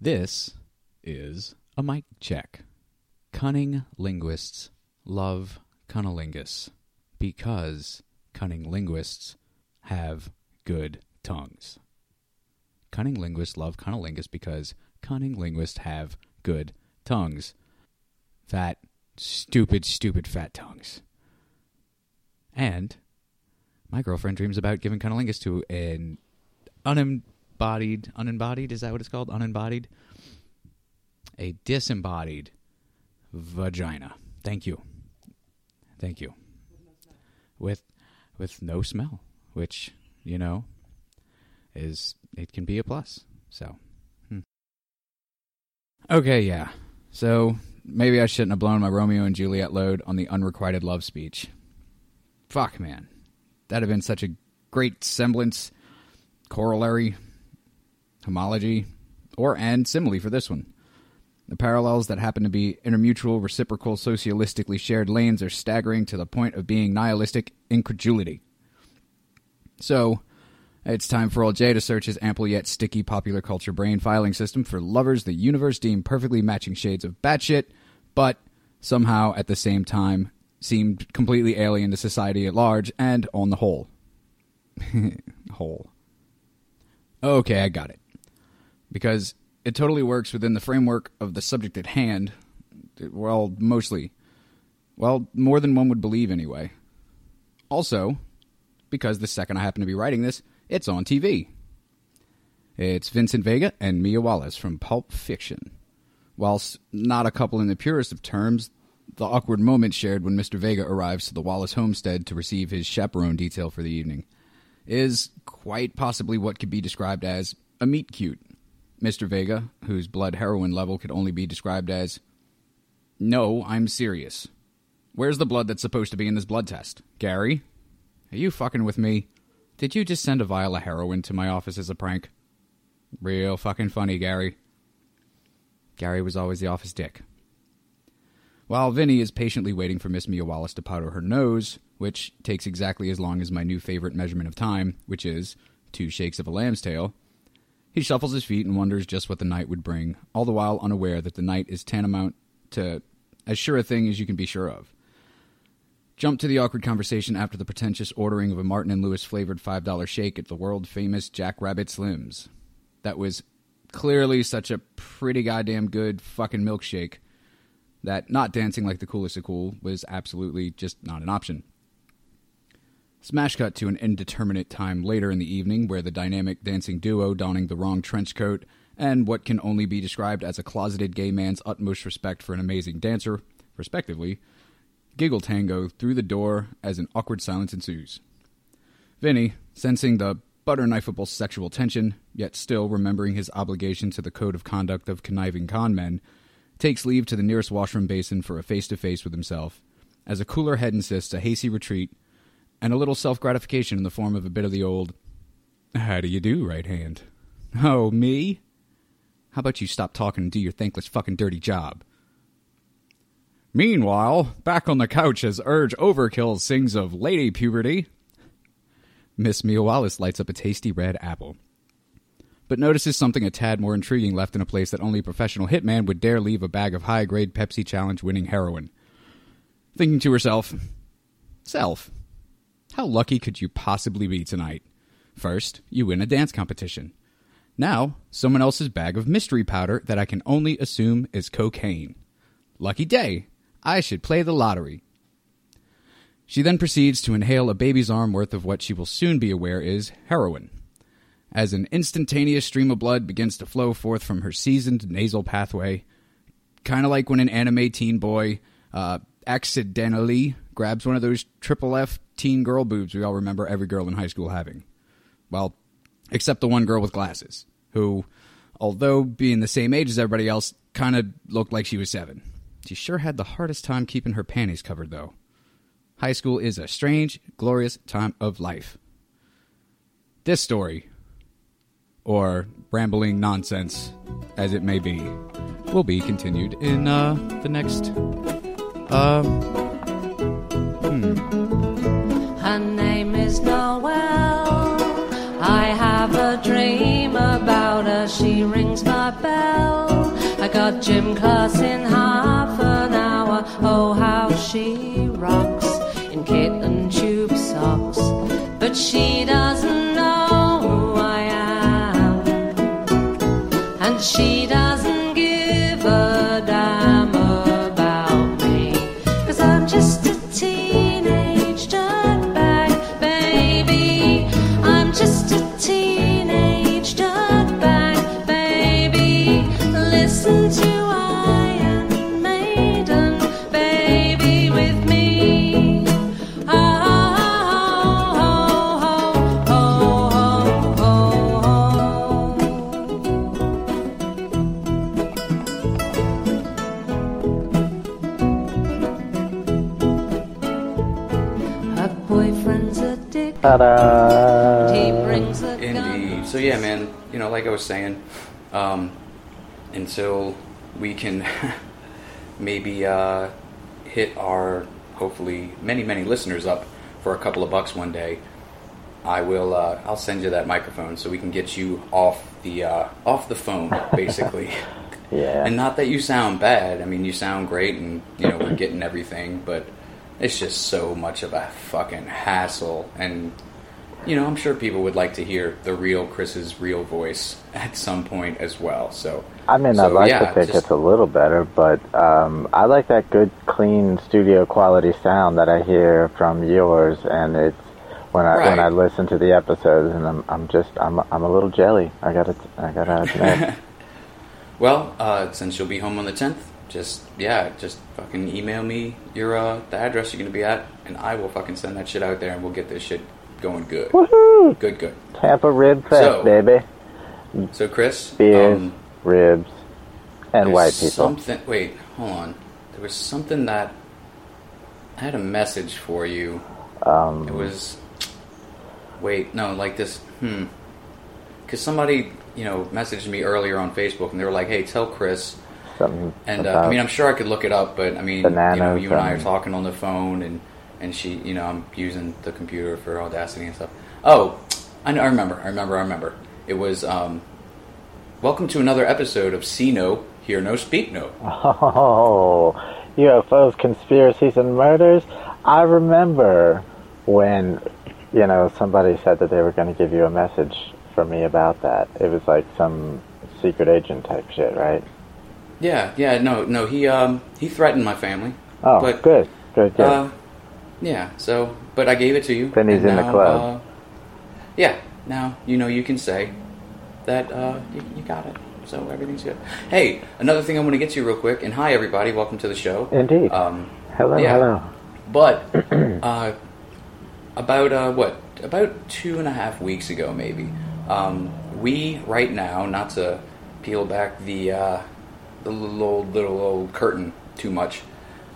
This is a mic check. Cunning linguists love cunnilingus because cunning linguists have good tongues. Cunning linguists love cunnilingus because cunning linguists have good tongues. Fat, stupid, stupid fat tongues. And my girlfriend dreams about giving cunnilingus to an unembodied, unembodied, is that what it's called? Unembodied? A disembodied vagina. Thank you. Thank you. With with no smell, which, you know, is it can be a plus. So, hmm. Okay, yeah. So, maybe I shouldn't have blown my Romeo and Juliet load on the unrequited love speech. Fuck, man. That'd have been such a great semblance, corollary, homology, or and simile for this one. The parallels that happen to be intermutual, reciprocal, socialistically shared lanes are staggering to the point of being nihilistic incredulity. So, it's time for old Jay to search his ample yet sticky popular culture brain filing system for lovers the universe deemed perfectly matching shades of batshit, but somehow at the same time seemed completely alien to society at large and on the whole. whole. Okay, I got it. Because it totally works within the framework of the subject at hand. Well, mostly. Well, more than one would believe anyway. Also, because the second I happen to be writing this, it's on TV. It's Vincent Vega and Mia Wallace from Pulp Fiction. Whilst not a couple in the purest of terms, the awkward moment shared when Mr. Vega arrives to the Wallace homestead to receive his chaperone detail for the evening is quite possibly what could be described as a meet cute. Mr. Vega, whose blood heroin level could only be described as, No, I'm serious. Where's the blood that's supposed to be in this blood test? Gary? Are you fucking with me? Did you just send a vial of heroin to my office as a prank? Real fucking funny, Gary. Gary was always the office dick. While Vinny is patiently waiting for Miss Mia Wallace to powder her nose, which takes exactly as long as my new favorite measurement of time, which is two shakes of a lamb's tail, he shuffles his feet and wonders just what the night would bring, all the while unaware that the night is tantamount to as sure a thing as you can be sure of. Jump to the awkward conversation after the pretentious ordering of a Martin and Lewis flavored $5 shake at the world famous Jack Rabbit Slims. That was clearly such a pretty goddamn good fucking milkshake that not dancing like the coolest of cool was absolutely just not an option. Smash cut to an indeterminate time later in the evening where the dynamic dancing duo donning the wrong trench coat and what can only be described as a closeted gay man's utmost respect for an amazing dancer, respectively, giggle tango through the door as an awkward silence ensues. Vinny, sensing the butter knifeable sexual tension, yet still remembering his obligation to the code of conduct of conniving con men, takes leave to the nearest washroom basin for a face to face with himself, as a cooler head insists a hasty retreat and a little self gratification in the form of a bit of the old, How do you do, right hand? Oh, me? How about you stop talking and do your thankless fucking dirty job? Meanwhile, back on the couch as Urge Overkill sings of Lady Puberty, Miss Mia Wallace lights up a tasty red apple. But notices something a tad more intriguing left in a place that only a professional hitman would dare leave a bag of high grade Pepsi Challenge winning heroin. Thinking to herself, Self, how lucky could you possibly be tonight? First, you win a dance competition. Now, someone else's bag of mystery powder that I can only assume is cocaine. Lucky day. I should play the lottery. She then proceeds to inhale a baby's arm worth of what she will soon be aware is heroin. As an instantaneous stream of blood begins to flow forth from her seasoned nasal pathway, kind of like when an anime teen boy uh, accidentally grabs one of those triple F teen girl boobs we all remember every girl in high school having. Well, except the one girl with glasses, who, although being the same age as everybody else, kind of looked like she was seven. She sure had the hardest time keeping her panties covered, though. High school is a strange, glorious time of life. This story, or rambling nonsense as it may be, will be continued in uh, the next. Uh, hmm. Bell. I got gym class in half an hour. Oh, how she rocks in kitten tube socks. But she doesn't know who I am. And she doesn't Ta-da! He brings a Indeed. So yeah, man. You know, like I was saying, um, until we can maybe uh, hit our hopefully many many listeners up for a couple of bucks one day, I will. Uh, I'll send you that microphone so we can get you off the uh, off the phone, basically. Yeah. And not that you sound bad. I mean, you sound great, and you know we're getting everything, but it's just so much of a fucking hassle. And you know, I'm sure people would like to hear the real Chris's real voice at some point as well. So I mean, so, I'd like yeah, to think just- it's a little better, but um, I like that good, clean studio quality sound that I hear from yours, and it's when I when I listen to the episodes, and I'm I'm just I'm I'm a little jelly. I gotta I gotta admit. Well, uh, since you'll be home on the 10th, just yeah, just fucking email me your uh, the address you're gonna be at, and I will fucking send that shit out there, and we'll get this shit going good. Woohoo! Good, good. Tampa Rib Fest, So- baby. So, Chris, Beers, um, ribs, and white people. Something. Wait, hold on. There was something that I had a message for you. Um, It was. Wait, no, like this. Hmm. Because somebody, you know, messaged me earlier on Facebook, and they were like, "Hey, tell Chris." Something And uh, I mean, I'm sure I could look it up, but I mean, you know, you and I are talking on the phone, and and she, you know, I'm using the computer for Audacity and stuff. Oh, I know. I remember. I remember. I remember. It was. um Welcome to another episode of See No, Hear No, Speak No. Oh, UFOs, conspiracies, and murders. I remember when, you know, somebody said that they were going to give you a message for me about that. It was like some secret agent type shit, right? Yeah, yeah, no, no. He um he threatened my family. Oh, but, good, good, good. Uh, yeah. So, but I gave it to you. Then he's in the club. Uh, yeah. Now you know you can say that uh, you, you got it. So everything's good. Hey, another thing I want to get to you real quick. And hi everybody, welcome to the show. Indeed. Um, hello, yeah. hello. But uh, about uh, what about two and a half weeks ago, maybe um, we right now, not to peel back the uh, the little old, little old curtain too much,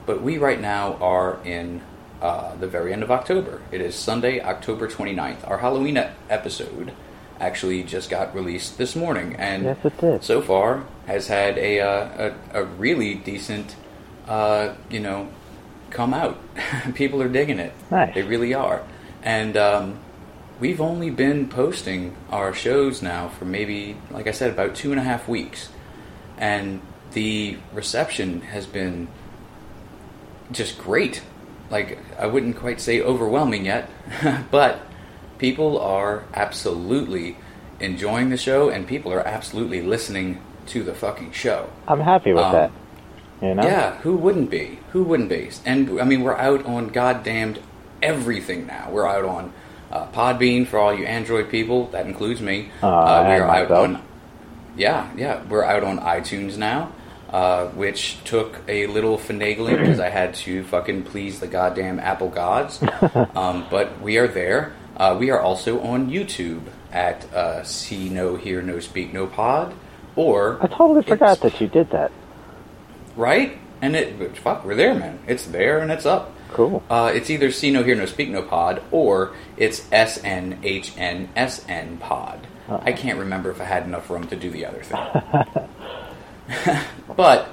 but we right now are in uh, the very end of October. It is Sunday, October 29th. Our Halloween episode actually just got released this morning, and Yes, so far has had a uh, a, a really decent, uh, you know, come out. People are digging it. Nice. They really are, and um, we've only been posting our shows now for maybe, like I said, about two and a half weeks, and the reception has been just great. Like I wouldn't quite say overwhelming yet, but people are absolutely enjoying the show, and people are absolutely listening to the fucking show. I'm happy with Um, that. You know? Yeah, who wouldn't be? Who wouldn't be? And I mean, we're out on goddamned everything now. We're out on uh, Podbean for all you Android people. That includes me. Uh, we're out on. Yeah, yeah, we're out on iTunes now, uh, which took a little finagling because I had to fucking please the goddamn Apple gods. um, but we are there. Uh, we are also on YouTube at uh, See No Hear No Speak No Pod, or I totally forgot that you did that. right? And it, fuck, we're there, man. It's there and it's up. Cool. Uh, it's either See No Hear No Speak No Pod or it's SNHNSN Pod. Uh-uh. I can't remember if I had enough room to do the other thing. but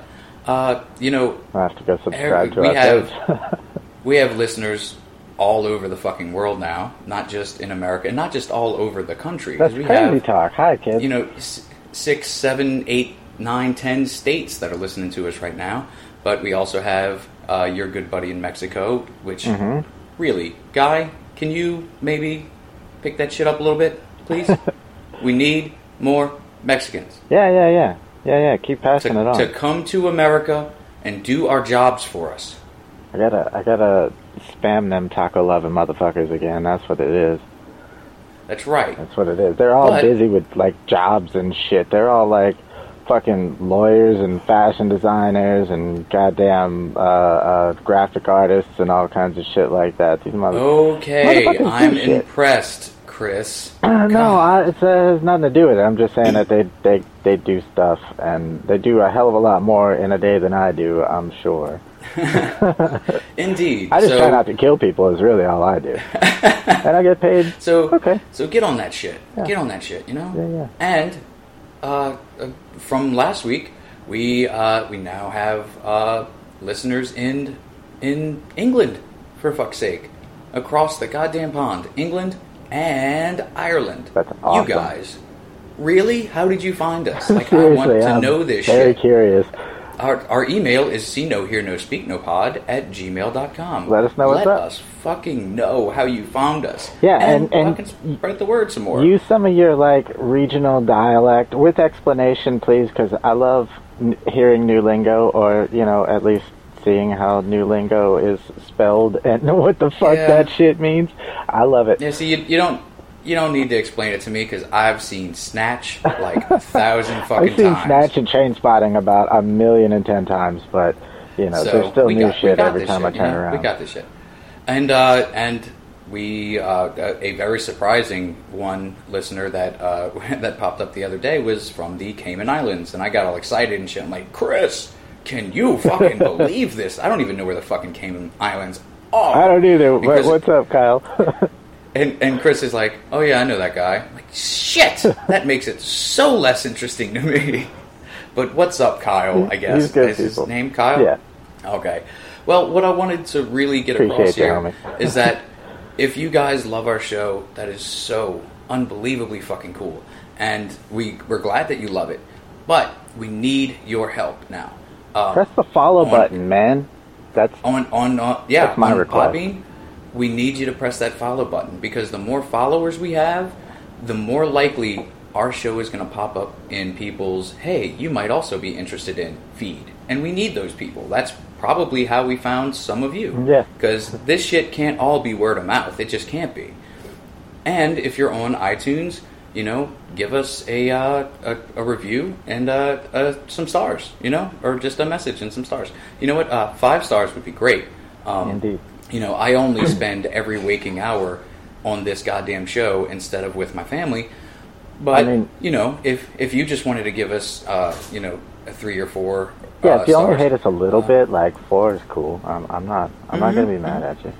uh, you know, I'll have to go subscribe to we our have- we have listeners all over the fucking world now, not just in America, and not just all over the country. That's we crazy have talk. Hi, kids. you know, six, seven, eight nine, ten states that are listening to us right now. But we also have uh, your good buddy in Mexico, which Mhm. really, guy, can you maybe pick that shit up a little bit, please? we need more Mexicans Yeah, yeah, yeah, yeah, yeah. Keep passing it to, on. to come to America and do our jobs for us. I gotta, I gotta spam them taco loving motherfuckers again. That's what it is. That's right. That's what it is. They're all But- busy with like jobs and shit. They're all like fucking lawyers and fashion designers and goddamn uh, uh, graphic artists and all kinds of shit like that. These mother- Okay, Motherfuckers I'm impressed, Chris. no, God. I, it has nothing to do with it. I'm just saying that they they they do stuff and they do a hell of a lot more in a day than I do. I'm sure. Indeed. I just so, try not to kill people. Is really all I do, and I get paid. So Okay. So get on that shit. Yeah. Get on that shit. You know. Yeah, yeah. And uh, uh, from last week, we uh, we now have uh, listeners in in England. For fuck's sake, across the goddamn pond, England and Ireland. That's awesome. You guys. Really? How did you find us? Like, I want to I'm know this shit. very shit. curious. Our, our email is see no hear no speak no pod at gmail.com. Let us know what's Let up. us fucking know how you found us. Yeah, and, and- and spread the word some more. Use some of your like regional dialect with explanation, please, because I love n- hearing new lingo, or you know, at least seeing how new lingo is spelled and what the fuck Yeah. that shit means. I love it. yeah, see, you, you don't you don't need to explain it to me because I've seen Snatch like a thousand fucking I've seen times. Snatch and Train Spotting about a million and ten times, but you know, So there's still we new got- shit every this time shit, I you turn know? around. We got this shit, and uh, and we uh, a very surprising one listener that uh, that popped up the other day was from the Cayman Islands, and I got all excited and shit. I'm like, Chris, can you fucking believe this? I don't even know where the fucking Cayman Islands are. I don't either. Because- what's up, Kyle? And and Chris is like, oh yeah, I know that guy. I'm like, shit, that makes it so less interesting to me. But what's up, Kyle? I guess is his name Kyle. Yeah. Okay. Well, what I wanted to really get across Appreciate you, here is that if you guys love our show, that is so unbelievably fucking cool, and we we're glad that you love it. But we need your help now. Um, Press the follow on- button, man. That's on on uh, yeah That's my on request. Podbean, we need you to press that follow button because the more followers we have, the more likely our show is going to pop up in people's hey, you might also be interested in feed, and we need those people. That's probably how we found some of you. Yeah. because this shit can't all be word of mouth. It just can't be. And if you're on iTunes, you know, give us a uh, a, a review and uh, uh, some stars, you know, or just a message and some stars. You know what? Uh, five stars would be great. Um, Indeed. You know, I only spend every waking hour on this goddamn show instead of with my family. But I mean- you know, if if you just wanted to give us, uh, you know, a three or four, yeah. uh, if you only hate us a little bit, like four is cool. I'm, I'm not. I'm not Mhm, gonna be mad at you.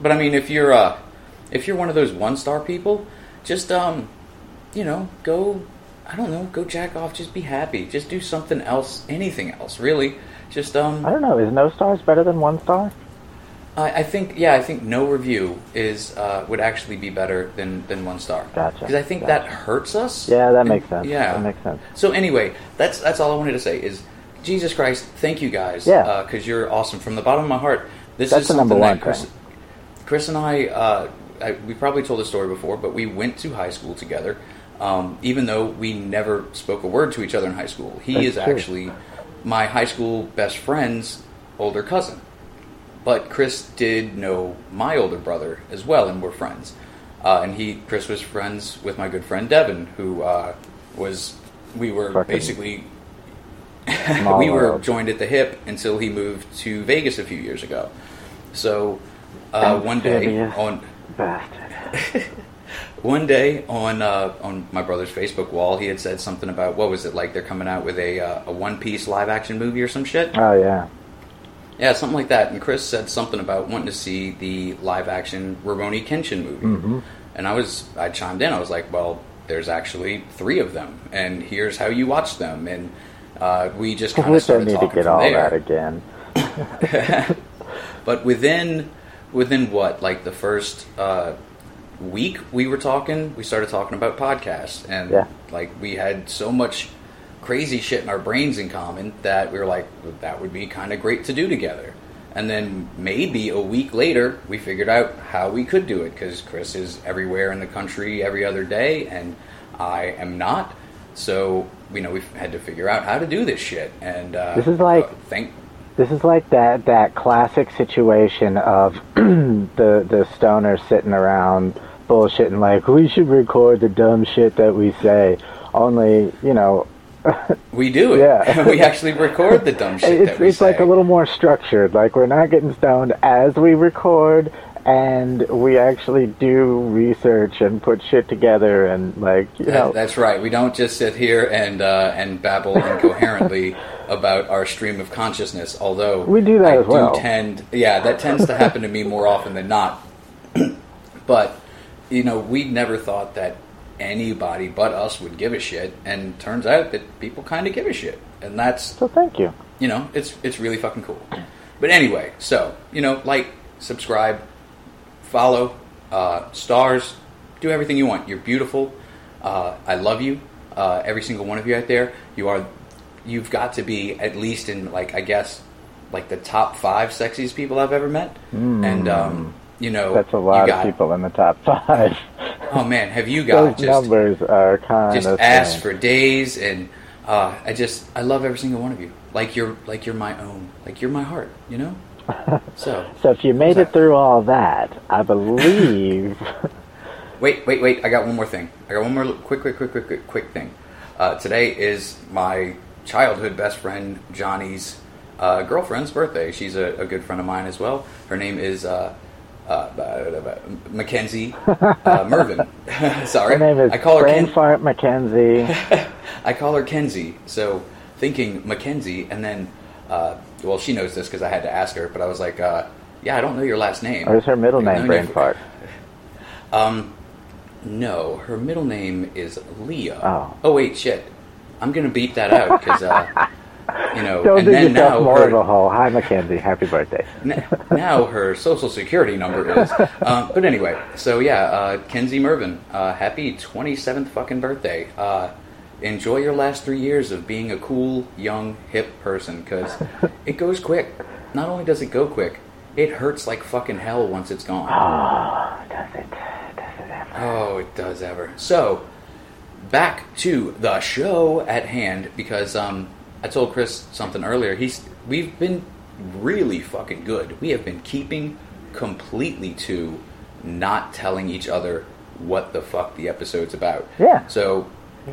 But I mean, if you're uh, if you're one of those one star people, just um, you know, go. I don't know, go jack off. Just be happy. Just do something else. Anything else, really. Just um, I don't know. Is no stars better than one star? I, I think yeah, I think no review is uh, would actually be better than than one star. Gotcha, Because I think gotcha. that hurts us. Yeah, that And- makes sense. Yeah, that makes sense. So anyway, that's that's all I wanted to say is Jesus Christ, thank you guys. Yeah. because you're awesome from the bottom of my heart. This That's is the number something one that Chris. Chris and I, uh, I, we probably told the story before, but we went to high school together. Um, even though we never spoke a word to each other in high school, he That's is true. actually my high school best friend's older cousin. But Chris did know my older brother as well, and we're friends. Uh, and he, Chris, was friends with my good friend Devin, who uh, was. We were Fucking basically we were joined at the hip until he moved to Vegas a few years ago. So uh, one day on Bastard. one day on uh, on my brother's Facebook wall, he had said something about what was it like? They're coming out with a uh, a One Piece live action movie or some shit. Oh yeah. Yeah, something like that. And Chris said something about wanting to see the live action Rurouni Kenshin movie. Mhm. And I was, I chimed in. I was like, well, there's actually three of them, and here's how you watch them. And uh, we just kind of wish I started need to talking get from all there. that again. But within, within what, like the first uh, week we were talking, we started talking about podcasts, and Yeah. like we had so much crazy shit in our brains in common that we were like, that would be kind of great to do together. And then maybe a week later, we figured out how we could do it because Chris is everywhere in the country every other day, and I am not. So you know we've had to figure out how to do this shit. And uh, This is like- uh, thank This is like that that classic situation of the the stoner sitting around bullshitting like we should record the dumb shit that we say. Only you know we do it. Yeah. we actually record the dumb shit it's that we it's like a little more structured. Like we're not getting stoned as we record, and we actually do research and put shit together and like you That- know. that's right. We don't just sit here and uh, and babble incoherently about our stream of consciousness. Although We do that I as well. tend, yeah, that tends to happen to me more often than not. but you know, we never thought that anybody but us would give a shit, and turns out that people kind of give a shit, and that's So thank you. you know, it's it's really fucking cool. But anyway, so you know, like, subscribe, follow, uh, stars, do everything you want. You're beautiful. Uh, I love you, uh, every single one of you out there. You are, you've got to be at least in like I guess, like the top five sexiest people I've ever met. And um, you know. That's a lot got- of people in the top five. Oh man, have you got Those just numbers are kind just of asked for days and uh, I just I love every single one of you like you're like you're my own like you're my heart you know so So if you made it through all that, I believe. wait wait wait I got one more thing I got one more quick quick quick quick quick quick thing uh, today is my childhood best friend Johnny's uh, girlfriend's birthday she's a, a good friend of mine as well her name is uh, uh, Mackenzie uh, Mervin sorry Her name is I call her Brain Ken- Fart Mackenzie. I call her Kenzie. So thinking Mackenzie, and then, uh, well, she knows this because I had to ask her, but I was like, uh, yeah, I don't know your last name. Or is her middle name Brain Fart? Um, no, her middle name is Leah. Oh. Oh wait, shit. I'm gonna beat that out because, uh, you know, Don't and dig then now more her, of a hole. Hi, Mackenzie. Happy birthday. N- now her social security number is. Um, but anyway, so yeah, uh, Kenzie Mervin, uh, happy 27th fucking birthday. Uh, enjoy your last three years of being a cool, young, hip person because it goes quick. Not only does it go quick, it hurts like fucking hell once it's gone. Oh, does it? Does it ever? Oh, it does ever. So, back to the show at hand because um, I told Chris something earlier. He's we've been really fucking good. We have been keeping completely to not telling each other what the fuck the episode's about. Yeah. So,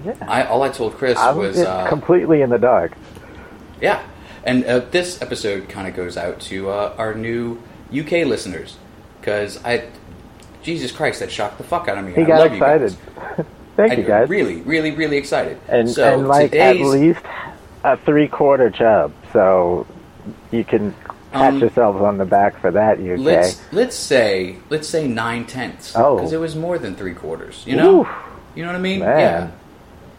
Yeah. I all I told Chris I'm was uh, completely in the dark. yeah. And uh, this episode kind of goes out to uh, our new UK listeners because I, Jesus Christ, that shocked the fuck out of me. He I got excited. Thank I you, guys. really, really, really excited. and, so and like at least a three quarter chub. So you can pat Um, yourselves on the back for that, UK. let's let's say let's say nine tenths. Oh. because it was more than three quarters. You know, Oof, you know what I mean? man.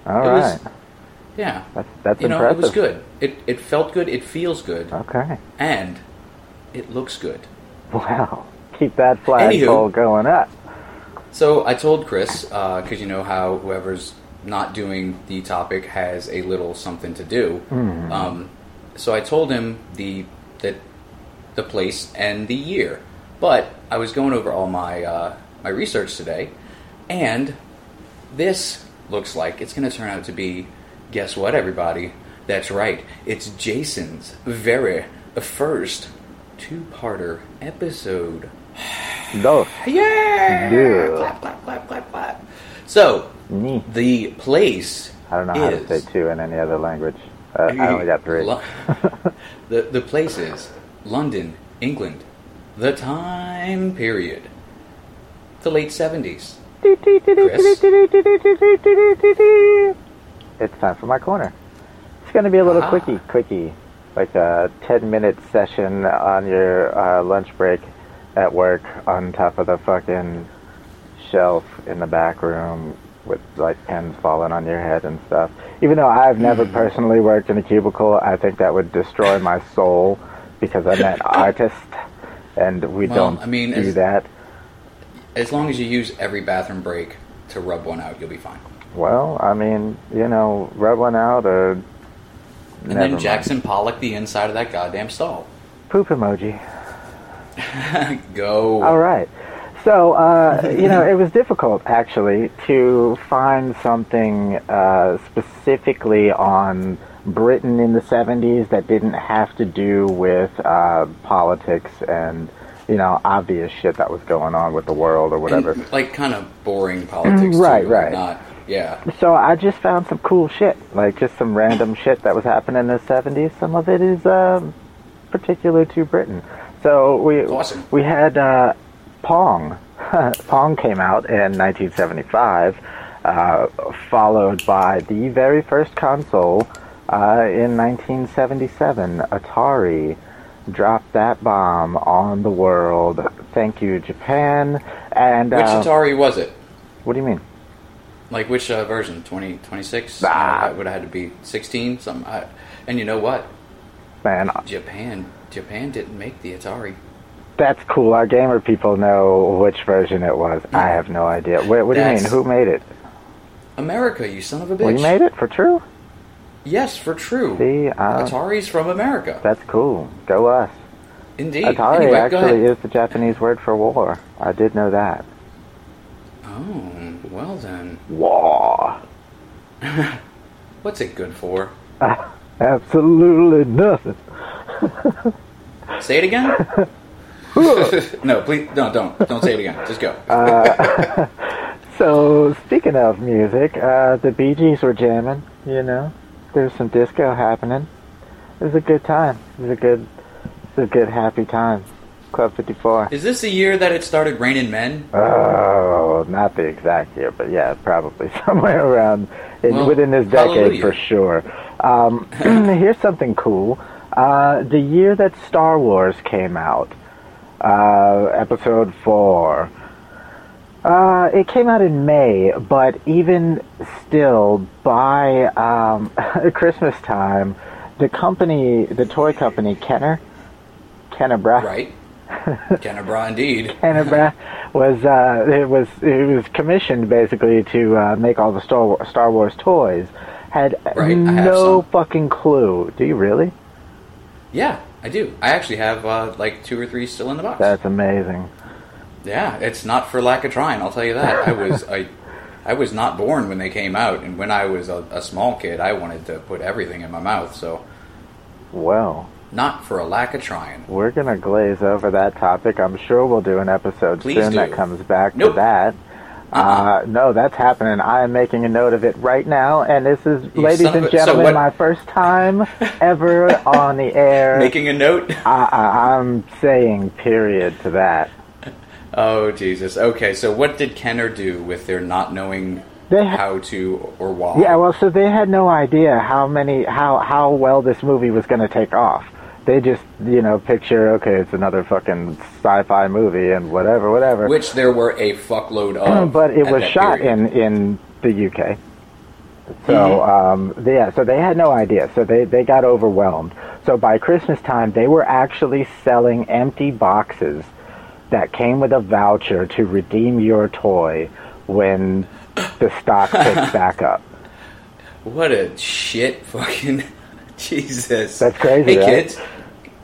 All It right. was- Yeah, yeah. that's that's you know, impressive. it was good. It it felt good. It feels good, Okay. and it looks good. Wow. Keep that flagpole going up. So I told Chris because you know how whoever's not doing the topic has a little something to do. Um, so I told him the that the place and the year. But I was going over all my uh, my research today, and this looks like it's going to turn out to be. Guess what, everybody? That's right. It's Jason's very first two-parter episode. Dos. Yeah! Yeah. Clap, clap, clap, clap, clap. So, Ni. the place. I don't know how to say two in any other language. Uh, I only got three. Lo- the, the place is London, England. The time period. The late 70s. It's time for my corner. It's going to be a little Ah. quickie, quickie, like a 10 minute session on your uh, lunch break at work on top of the fucking shelf in the back room with like pens falling on your head and stuff. Even though I've never Hmm. personally worked in a cubicle, I think that would destroy my soul because I'm an artist and we Well, don't I mean, do as- that. As long as you use every bathroom break to rub one out, you'll be fine. Well, I mean, you know, rub one out or. And then mind. Jackson Pollock the inside of that goddamn stall. Poop emoji. Go. All right. So, uh, you know, it was difficult actually to find something uh, specifically on Britain in the 70s that didn't have to do with uh, politics and, you know, obvious shit that was going on with the world or whatever. And, like kind of boring politics. Right, too, right. Not. Yeah. So I just found some cool shit, like just some random shit that was happening in the 70s. Some of it is um, particular to Britain. So we Awesome. we had uh, Pong. Pong came out in 1975, uh, followed by the very first console uh, in 1977. Atari dropped that bomb on the world. Thank you, Japan. And Which uh, Atari was it? what do you mean? Like which uh, version? 20, 26? Ah. Would have had to be 16. Some. I, and you know what? Man, Japan. Japan didn't make the Atari. That's cool. Our gamer people know which version it was. I have no idea. What, what do you mean? Who made it? America, you son of a bitch. We made it for true. Yes, for true. See, uh, Atari's from America. that's cool. Go us. Indeed. Atari anyway, actually is the Japanese word for war. I did know that. Oh, well then. War. What's it good for? Absolutely nothing. Say it again? no, please, no, don't. Don't say it again. Just go. Uh, So speaking of music, uh, the Bee Gees were jamming. You know, there's some disco happening. It was a good time. It was a good, it was a good happy time. Club 54. Is this the year that it started raining men? Oh, not the exact year, but yeah, probably somewhere around in, Well, within this decade hallelujah. for sure. Um, here's something cool. Uh, the year that Star Wars came out, uh, Episode Four. Uh, it came out in May, but even still, by um, Christmas time, the company, the toy company, Kenner, Kenner-Bra, Right. Canberra, indeed. Canberra was uh, it was it was commissioned basically to uh, make all the Star War, Star Wars toys. Had Right, no fucking clue. Do you really? Yeah, I do. I actually have uh, like two or three still in the box. That's amazing. Yeah, it's not for lack of trying. I'll tell you that. I was I, I was not born when they came out, and when I was a, a small kid, I wanted to put everything in my mouth. So, Well, not for a lack of trying. we're gonna glaze over that topic. I'm sure we'll do an episode Please soon that comes back Nope. to that. Uh, no, that's happening. I am making a note of it right now, and this is, You ladies and a- so gentlemen, what- my first time ever on the air. Making a note. I, I'm saying period to that. Oh Jesus. Okay, so what did Kenner do with their not knowing They ha- how to or why? Yeah, well, so they had no idea how many, how how well this movie was going to take off. They just, you know, picture, okay, it's another fucking sci-fi movie and whatever, whatever. Which there were a fuckload of. but it was shot period. in in the UK. So Mm-hmm. um, yeah, so they had no idea. So they they got overwhelmed. So by Christmas time, they were actually selling empty boxes that came with a voucher to redeem your toy when the stock picks back up. What a shit fucking Jesus. That's crazy, Hey right? kids,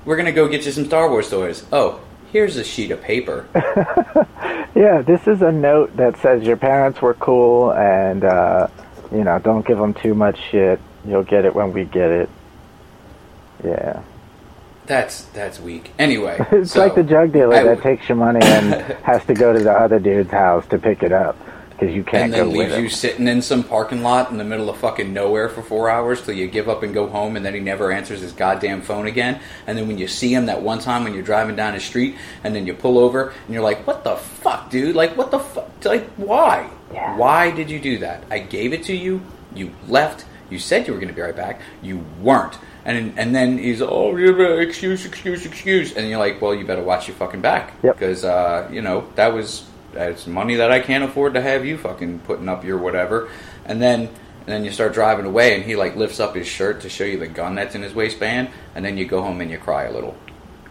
we're gonna go get you some Star Wars toys. Oh, here's a sheet of paper. Yeah, this is a note that says your parents were cool and, uh, you know, don't give them too much shit. You'll get it when we get it. Yeah. That's that's weak. Anyway, It's so, like the drug dealer I- that takes your money and has to go to the other dude's house to pick it up because you can't and then with leaves you sitting in some parking lot in the middle of fucking nowhere for four hours till you give up and go home, and then he never answers his goddamn phone again. And then when you see him that one time when you're driving down the street, and then you pull over and you're like, "What the fuck, dude? Like, what the fuck? Like, why? Yeah. Why did you do that? I gave it to you. You left. You said you were going to be right back. You weren't." And and then he's oh you excuse excuse excuse and you're like well you better watch your fucking back Yep. because uh, you know that was that's money that I can't afford to have you fucking putting up your whatever and then and then you start driving away and he like lifts up his shirt to show you the gun that's in his waistband and then you go home and you cry a little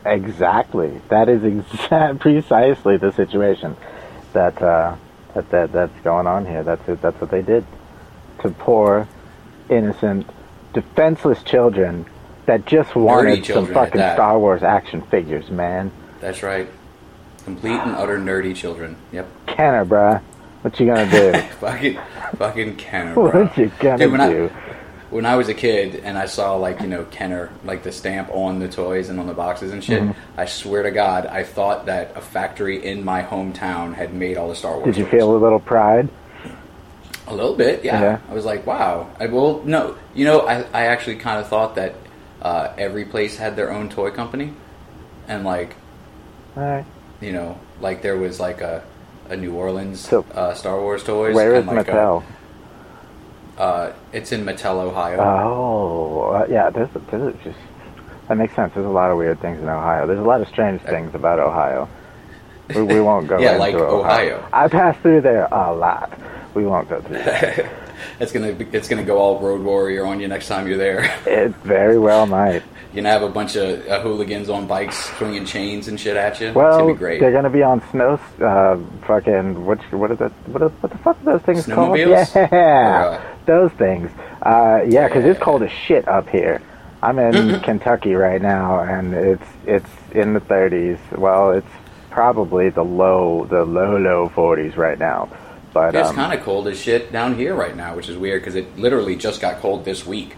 Exactly. That is exa- precisely the situation that, uh, that that that's going on here. That's it. That's what they did. to poor, innocent, defenseless children that just wanted some fucking. Star Wars action figures, man. That's right. Complete and utter nerdy children. Yep. Kenner, bruh. What you gonna do? fucking, fucking Kenner, bro. what you gonna Dude, when do? I when I was a kid and I saw like you know Kenner, like the stamp on the toys and on the boxes and shit, Mm-hmm. I swear to God, I thought that a factory in my hometown had made all the Star Wars. Did you toys. feel a little pride? A little bit, yeah. Yeah. I was like, wow. I, well, no, you know, I, I actually kind of thought that uh, every place had their own toy company, and like, All right. You know, like there was like a, a New Orleans So- uh, Star Wars toys. Where is like a- Mattel? uh, it's in Mattel, Ohio. Oh, uh, yeah. There's, there's just that makes sense. There's a lot of weird things in Ohio. There's a lot of strange things about Ohio. We, we won't go Yeah, like Ohio. I pass through there a lot. We won't go through that. it's gonna be, it's gonna go all Road Warrior on you next time you're there. it very well might. You're gonna have a bunch of uh, hooligans on bikes swinging chains and shit at you. it's Well, gonna be great. they're gonna be on snow. Uh, fucking what? What are the what? What the fuck are those things called? Yeah, Or, those things. Uh, yeah, because it's Yeah. cold as shit up here. I'm in Kentucky right now, and it's it's in the 30s. Well, it's probably the low the low low 40s right now. But It's um, kind of cold as shit down here right now, which is weird because it literally just got cold this week,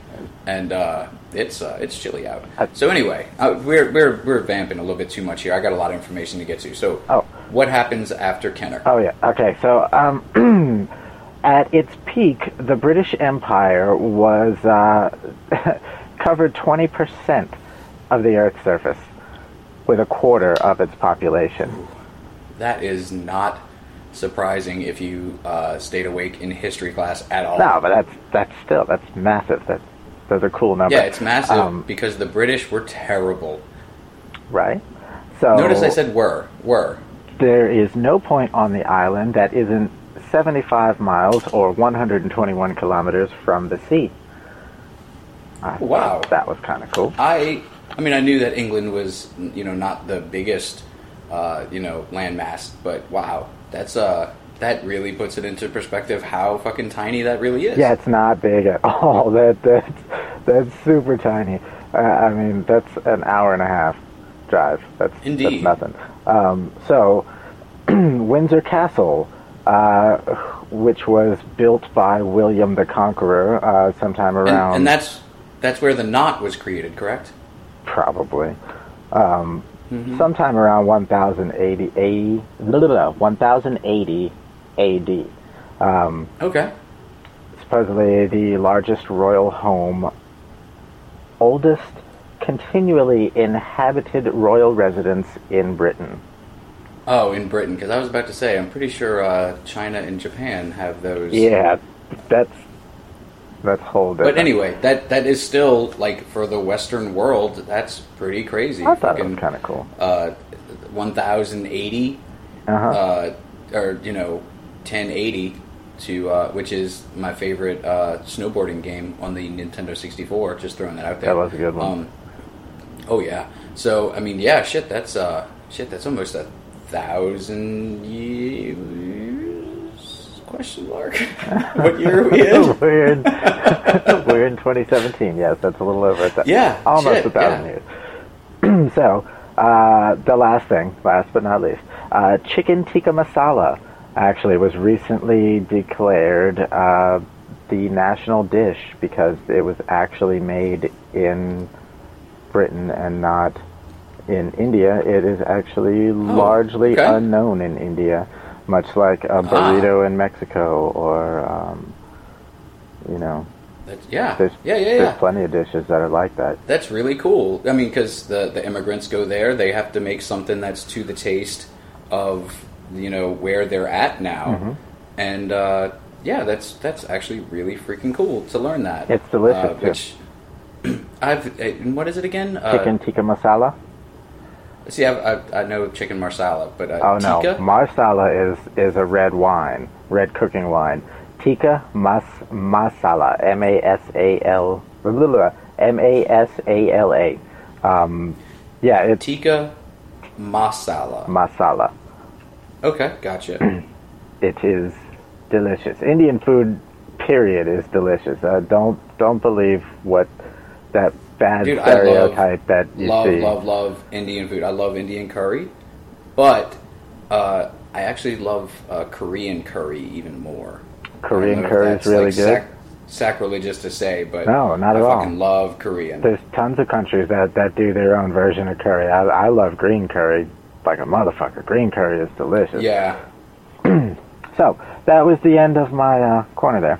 and uh, it's uh, it's chilly out. Uh, So anyway, uh, we're we're we're vamping a little bit too much here. I got a lot of information to get to. So, Oh. what happens after Kenner? Oh yeah. Okay. So um, at its peak, the British Empire was uh, covered 20% of the Earth's surface, with a quarter of its population. That is not surprising if you uh, stayed awake in history class at all. No, but that's that's still that's massive. That's those are cool numbers. yeah, it's massive Um, because the British were terrible. right. So Notice I said were were. there is no point on the island that isn't 75 miles or 121 kilometers from the sea. I Wow. that was kind of cool. I I mean I knew that England was you know not the biggest uh, you know landmass, but wow, that's uh that really puts it into perspective how fucking tiny that really is. Yeah, it's not big at all. That that's that's super tiny. Uh, I mean, that's an hour and a half drive. That's Indeed. That's nothing. Um, so, Windsor Castle, uh, which was built by William the Conqueror uh, sometime around and that's that's where the knot was created, correct? probably um, Mm-hmm. sometime around 1080 A, blah, blah, blah, 1080 AD. Um, Okay. supposedly the largest royal home, oldest continually inhabited royal residence in Britain. Oh, in Britain, because I was about to say, I'm pretty sure uh, China and Japan have those. Yeah, that's that's whole different. But anyway, that that is still like for the Western world, that's pretty crazy. I thought it was Fucking, kind of cool. uh, 1080 Uh-huh. uh, or you know 1080 to uh, which is my favorite uh, snowboarding game on the Nintendo 64 just throwing that out there That was a good one. um, oh yeah so I mean yeah shit that's uh shit that's almost a thousand years question mark what year are we in we're in we're in 2017. Yes, that's a little over a thousand. Yeah, almost shit, a thousand yeah. years. so, uh, the last thing, last but not least, uh, chicken tikka masala actually was recently declared uh, the national dish because it was actually made in Britain and not in India. It is actually largely Oh, okay. unknown in India, much like a burrito in Mexico or, um, you know, That's- yeah there's, yeah yeah there's plenty of dishes that are like that. That's really cool. I mean, because the the immigrants go there, they have to make something that's to the taste of you know where they're at now, Mm-hmm. and uh, yeah, that's that's actually really freaking cool to learn that. It's delicious, Uh, which I've uh, what is it again? Uh, Chicken tikka masala? See, I've, I I know chicken marsala, but uh, Oh no, tikka? marsala is is a red wine, red cooking wine. Tikka mas masala, M A S A L M A S A L A. Um, yeah, it's tikka masala. masala. Okay, gotcha. It is delicious. Indian food, period is delicious. Uh, don't don't believe what that bad Dude, I love- stereotype that you love, see. love, love Indian food. I love Indian curry, but uh, I actually love uh, Korean curry even more. Korean I don't know if curry is really like, good. sac- sacrilegious to say, but No, not I at all. fucking love Korean. There's tons of countries that that do their own version of curry. I I love green curry like a motherfucker. Green curry is delicious. yeah, So that was the end of my uh, corner there.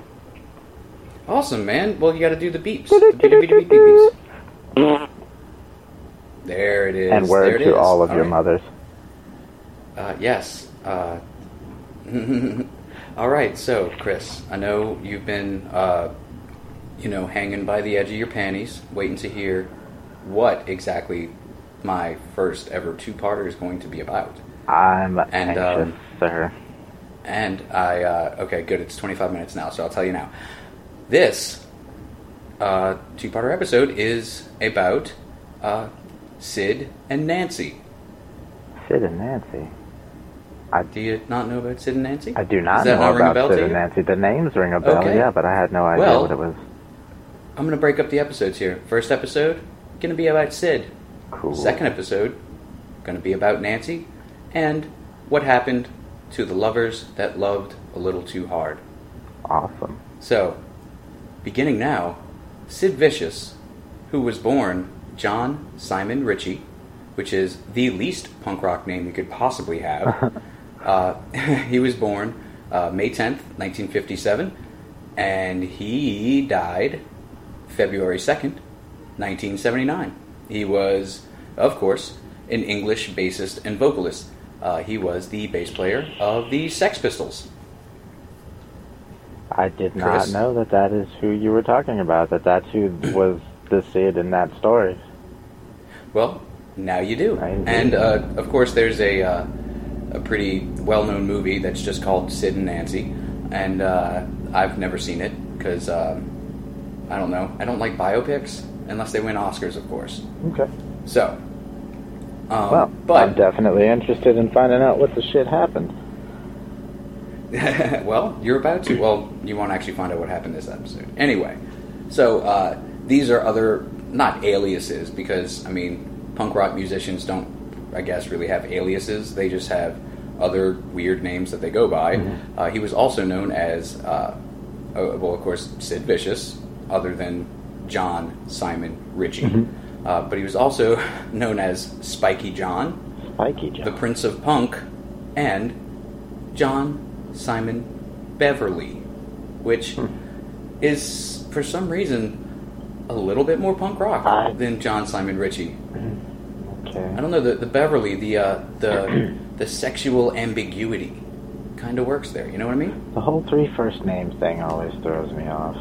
awesome, man. Well, you got to do the beeps. The beep, beep, beep, beep, beeps. There it is. and word it to is. all of your right. mothers. Uh, yes. Uh, all right. So, Chris, I know you've been, uh, you know, hanging by the edge of your panties, waiting to hear what exactly my first ever two-parter is going to be about. I'm And, anxious, um, sir. And I, uh, okay, good. It's 25 minutes now, so I'll tell you now. This uh, two-parter episode is about uh, Sid and Nancy. Sid and Nancy. I, Do you not know about Sid and Nancy? I do not know about Sid and? Nancy. The names ring a bell, Okay. yeah, but I had no idea Well- what it was. I'm going to break up the episodes here. First episode, going to be about Sid. Cool. Second episode, going to be about Nancy and what happened to the lovers that loved a little too hard. Awesome. So, beginning now, Sid Vicious, who was born John Simon Ritchie, which is the least punk rock name you could possibly have. uh, he was born uh, May 10th, 1957, and he died February 2nd, 1979. He was, of course, an English bassist and vocalist. Uh, he was the bass player of the Sex Pistols. I did not know that that is who you were talking about. That that's who was the Sid in that story. Well, now you do. And uh, of course, there's a uh, a pretty well-known movie that's just called Sid and Nancy, and uh, I've never seen it because um, I don't know. I don't like biopics unless they win Oscars, of course. Okay. So, um, Well, I'm definitely interested in finding out what the shit happened. well, you're about to. Well, you won't actually find out what happened this episode. Anyway, so uh, these are other not aliases because I mean, punk rock musicians don't, I guess, really have aliases. They just have other weird names that they go by. Uh, he was also known as, uh, uh, well, of course, Sid Vicious, other than John Simon Ritchie. Uh, but he was also known as Spiky John, Spiky John, the Prince of Punk, and John Simon Beverly, which Hmm. is for some reason a little bit more punk rock I- than John Simon Ritchie. Okay. I don't know the the Beverly, the uh, the the sexual ambiguity kind of works there. You know what I mean? The whole three first names thing always throws me off.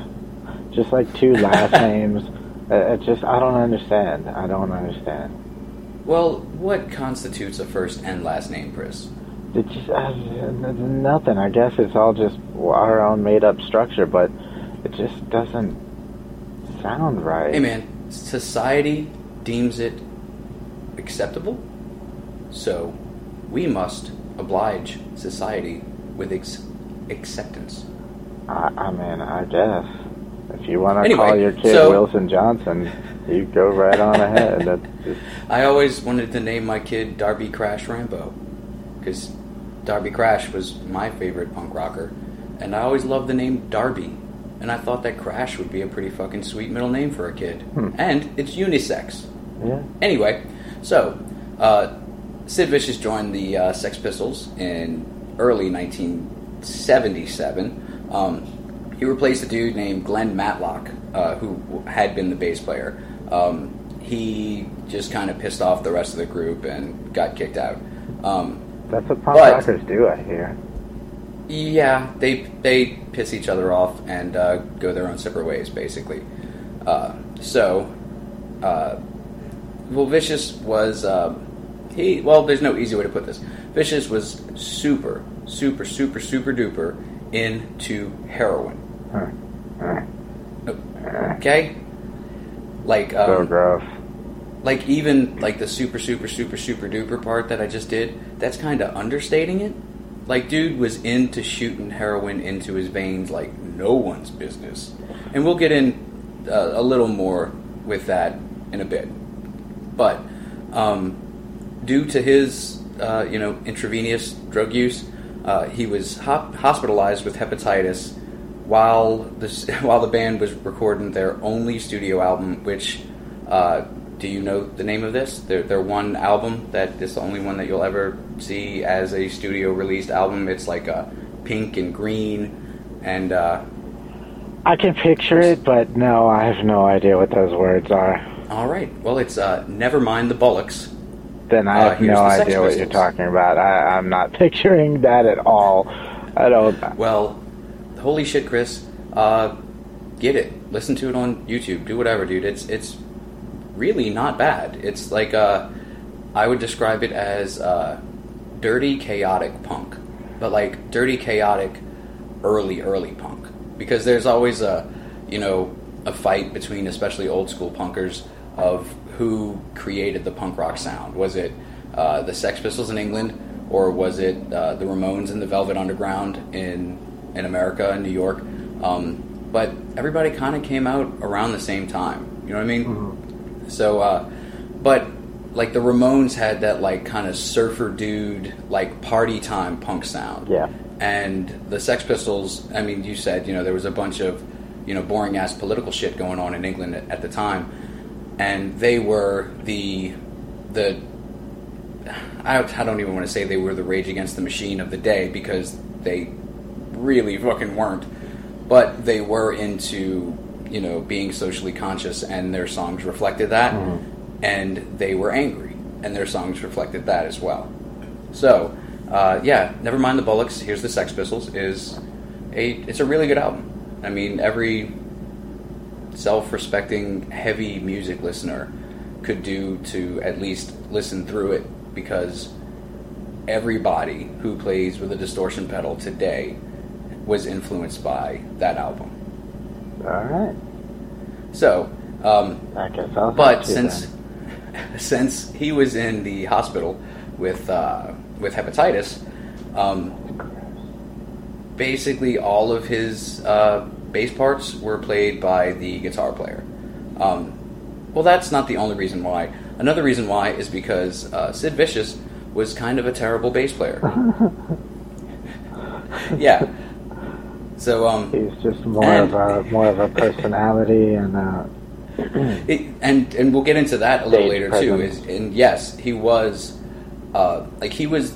Just like two last names. uh, It just I don't understand. I don't understand. Well, what constitutes a first and last name, Chris? It just uh, nothing. I guess it's all just our own made up structure, but it just doesn't sound right. Hey man, society deems it acceptable, so we must oblige society with ex- acceptance. I, I mean, I guess if you want to Anyway, call your kid so- Wilson Johnson, you go right on ahead. Just, I always wanted to name my kid Darby Crash Rambo because Darby Crash was my favorite punk rocker, and I always loved the name Darby. And I thought that Crash would be a pretty fucking sweet middle name for a kid. And it's unisex. yeah. Anyway, so uh, Sid Vicious joined the uh, Sex Pistols in early 1977. Um, he replaced a dude named Glenn Matlock, uh, who had been the bass player. Um, he just kind of pissed off the rest of the group and got kicked out. Um, That's what punk But- rockers do, I hear. yeah, they they piss each other off and uh, go their own separate ways, basically. Uh, so, uh, well, Vicious was um, he. Well, there's no easy way to put this. Vicious was super, super, super, super duper into heroin. Okay, like so um, gross. like even like the super, super, super, super duper part that I just did. That's kind of understating it. like, dude was into shooting heroin into his veins like no one's business. And we'll get in uh, a little more with that in a bit. But um, due to his, uh, you know, intravenous drug use, uh, he was hop- hospitalized with hepatitis while this while the band was recording their only studio album. Which, uh, do you know the name of this? Their their one album that is the only one that you'll ever see as a studio released album. It's like a pink and green, and uh, I can picture it, but no, I have no idea what those words are. all right. Well, it's uh, never mind the Bollocks. Then I Uh, have no the idea what you're talking about. I, I'm not picturing that at all. I don't. Well, holy shit, Chris. Uh, get it. Listen to it on YouTube. Do whatever, dude. It's it's really not bad. It's like uh, I would describe it as uh, dirty, chaotic punk, but like dirty, chaotic, early, early punk. Because there's always a you know a fight between especially old school punkers of who created the punk rock sound. Was it uh, the Sex Pistols in England, or was it uh, the Ramones and the Velvet Underground in in America in New York? Um, but everybody kind of came out around the same time. You know what I mean? So, uh, but like the Ramones had that like kind of surfer dude, like party time punk sound. Yeah. And the Sex Pistols, I mean, you said, you know, there was a bunch of, you know, boring ass political shit going on in England at, at the time. And they were the, the, I, I don't even want to say they were the Rage Against the Machine of the day because they really fucking weren't. But they were into, you know, being socially conscious and their songs reflected that. And they were angry and their songs reflected that as well. So, uh, yeah, never mind the Bollocks. Here's the Sex Pistols. is a it's a really good album. I mean, every self-respecting heavy music listener could do to at least listen through it because everybody who plays with a distortion pedal today was influenced by that album. All right. So, um, I guess I'll. but since then. since he was in the hospital with uh, with hepatitis, um, basically all of his uh, bass parts were played by the guitar player. Um, well, that's not the only reason why. Another reason why is because uh, Sid Vicious was kind of a terrible bass player. yeah. So um, he's just more and- of a more of a personality and uh, It, and and we'll get into that a little later too. Is and yes, he was uh, like he was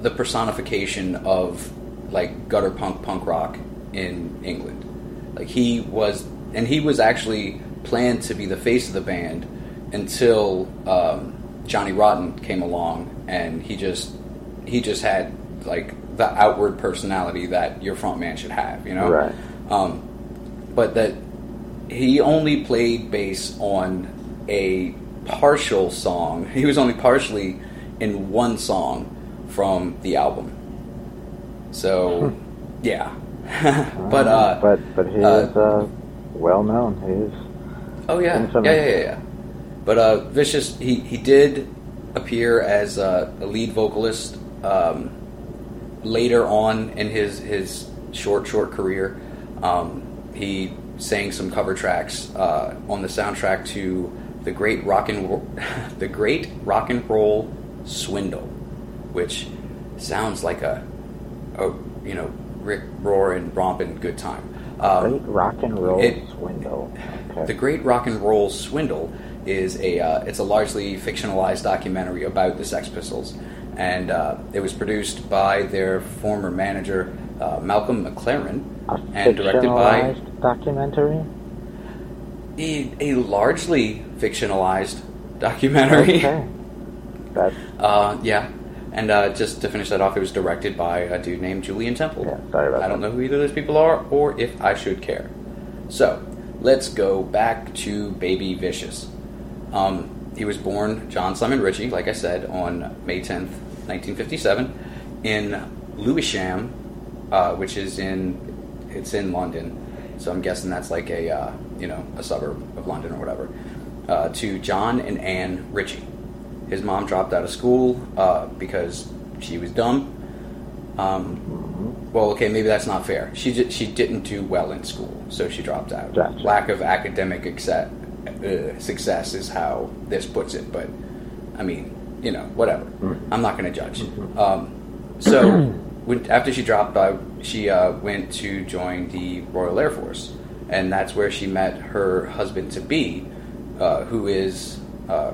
the personification of like gutter punk punk rock in England. Like he was, and he was actually planned to be the face of the band until um, Johnny Rotten came along, and he just he just had like the outward personality that your front man should have, you know. Right. Um, but that he only played bass on a partial song. He was only partially in one song from the album. So, yeah. but uh, but but he uh, is uh, well known. He's Oh yeah, yeah, yeah, yeah, yeah. But uh, Vicious, he he did appear as uh, a lead vocalist um, later on in his his short short career. Um, he sang some cover tracks uh, on the soundtrack to the great rock and Ro- the great rock and roll swindle, which sounds like a, a you know Rick roaring romping good time. Um, great rock and roll it- swindle. Okay. the Great Rock and Roll Swindle is a uh, it's a largely fictionalized documentary about the Sex Pistols, and uh, it was produced by their former manager uh, Malcolm McLaren and directed by fictionalized documentary. a, a largely fictionalized documentary. Okay. That's Uh, yeah, and uh, just to finish that off, it was directed by a dude named Julian Temple. Yeah, sorry about I don't that. know who either of those people are, or if I should care. So let's go back to Baby Vicious. Um, he was born John Simon Ritchie, like I said, on May tenth, nineteen fifty-seven, in Lewisham, uh, which is in it's in London. So I'm guessing that's like a uh, you know a suburb of London or whatever. Uh, to John and Anne Ritchie. His mom dropped out of school uh, because she was dumb. Um, well, okay, maybe that's not fair. She ju- she didn't do well in school, so she dropped out. Gotcha. Lack of academic acce- uh, success is how this puts it. But I mean, you know, whatever. I'm not going to judge. Um, so when, after she dropped out, she uh, went to join the Royal Air Force, and that's where she met her husband to be, uh, who is uh,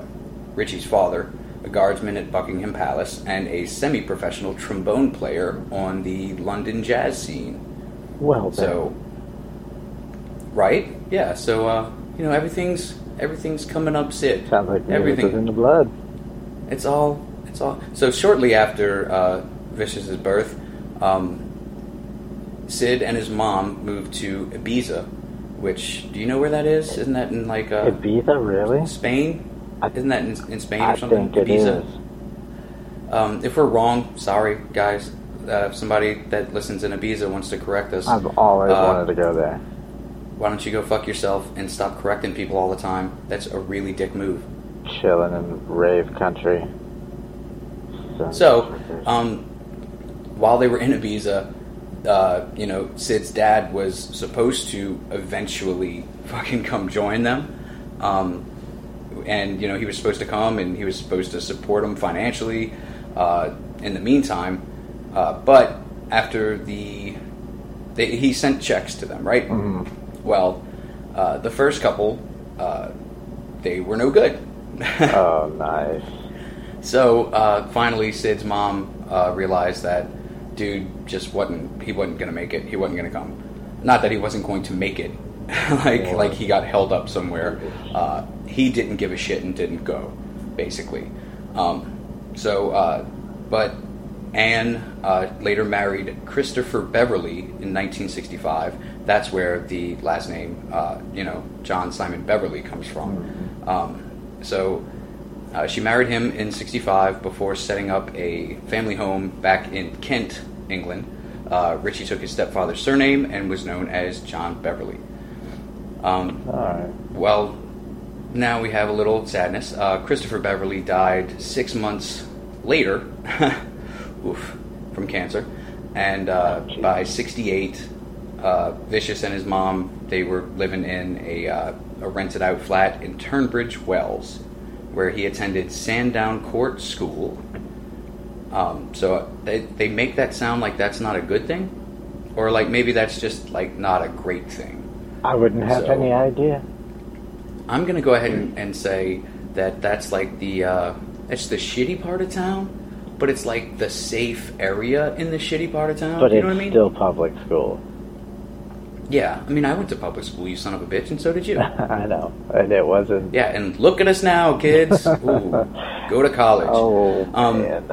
Richie's father, a guardsman at Buckingham Palace, and a semi-professional trombone player on the London jazz scene. Well, then. So, right? Yeah. So, uh, you know, everything's everything's coming up, Sid. sounds like music everything. is in the blood. It's all. It's all. So shortly after uh, Vicious's birth, um, Sid and his mom moved to Ibiza, which do you know where that is? Isn't that in like uh, Ibiza, really? Spain? I- Isn't that in, in Spain I or something? think it is. Ibiza. Um, if we're wrong, sorry guys. Uh, if somebody that listens in Ibiza wants to correct us, I've always Uh, wanted to go there. why don't you go fuck yourself and stop correcting people all the time? That's a really dick move. Chilling in rave country. So, um, while they were in Ibiza, uh, you know, Sid's dad was supposed to eventually fucking come join them. Um, and, you know, he was supposed to come and he was supposed to support them financially uh, in the meantime. Uh, but after the. They, he sent checks to them, right? Mhm. Well, uh, the first couple, uh, they were no good. oh, nice. So uh, finally, Sid's mom uh, realized that dude just wasn't he wasn't gonna make it. He wasn't gonna come. Not that he wasn't going to make it. like Yeah. like he got held up somewhere. Uh, he didn't give a shit and didn't go, basically. Um, so, uh, but Anne uh, later married Christopher Beverly in 1965. That's where the last name, uh, you know, John Simon Beverly comes from. Um, so uh, she married him in 65 before setting up a family home back in Kent, England. Uh, Richie took his stepfather's surname and was known as John Beverly. Um, well, now we have a little sadness. Uh, Christopher Beverly died six months later, oof, from cancer, and uh, by '68, uh, Vicious and his mom they were living in a, uh, a rented out flat in Tunbridge Wells, where he attended Sandown Court School. Um, so they they make that sound like that's not a good thing, or like maybe that's just like not a great thing. I wouldn't have So- any idea. I'm going to go ahead and, and say that that's like the uh, it's the shitty part of town, but it's like the safe area in the shitty part of town. But you it's know what I mean? still public school. Yeah, I mean, I went to public school, you son of a bitch, and so did you. I know. And it wasn't. yeah, and look at us now, kids. Ooh, go to college. Oh, Um, man.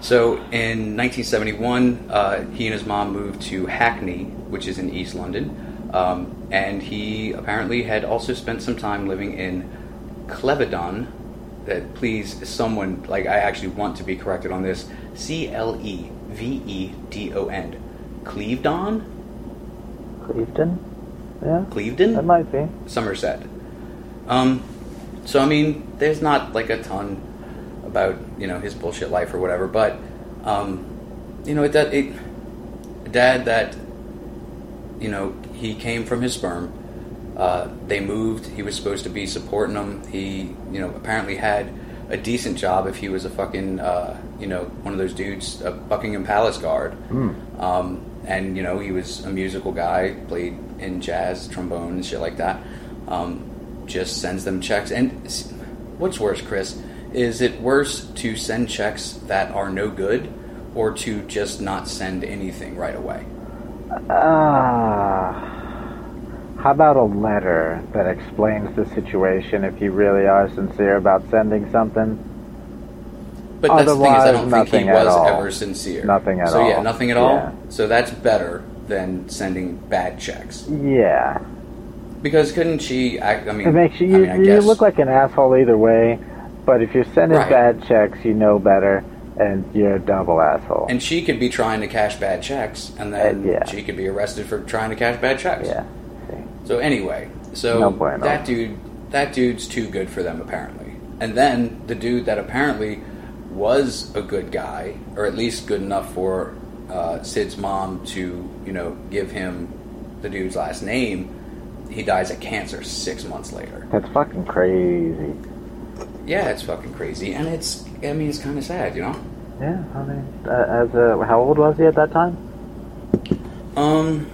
So in 1971, uh, he and his mom moved to Hackney, which is in East London, um, and he apparently had also spent some time living in Clevedon. That please, someone like I actually want to be corrected on this. C L E V E D O N, Clevedon, Clevedon? Yeah? Clevedon. That might be. Somerset. Um, so I mean, there's not like a ton about you know his bullshit life or whatever, but um, you know, it, that it, a dad that you know he came from his sperm. Uh, they moved. He was supposed to be supporting them. He, you know, apparently had a decent job if he was a fucking, uh, you know, one of those dudes, a Buckingham Palace guard. Um, and you know, he was a musical guy, played in jazz, trombone, and shit like that. Um, just sends them checks. And what's worse, Chris? Is it worse to send checks that are no good, or to just not send anything right away? Ah. how about a letter that explains the situation if you really are sincere about sending something? But that's the thing is, I don't think he was all. ever sincere. Nothing at all. so, yeah, nothing at all. Yeah. So that's better than sending bad checks. Yeah. Because couldn't she? Act, I mean, It makes you, I mean, I you guess, look like an asshole either way, but if you're sending Right. bad checks, you know better, and you're a double asshole. And she could be trying to cash bad checks, and then Uh, yeah. she could be arrested for trying to cash bad checks. yeah. So anyway, so No bueno. that dude, that dude's too good for them apparently. And then the dude that apparently was a good guy, or at least good enough for uh, Sid's mom to, you know, give him the dude's last name, he dies of cancer six months later. That's fucking crazy. Yeah, it's fucking crazy, and it's, I mean, it's kind of sad, you know. Yeah, I mean, uh, as how old was he at that time? Um,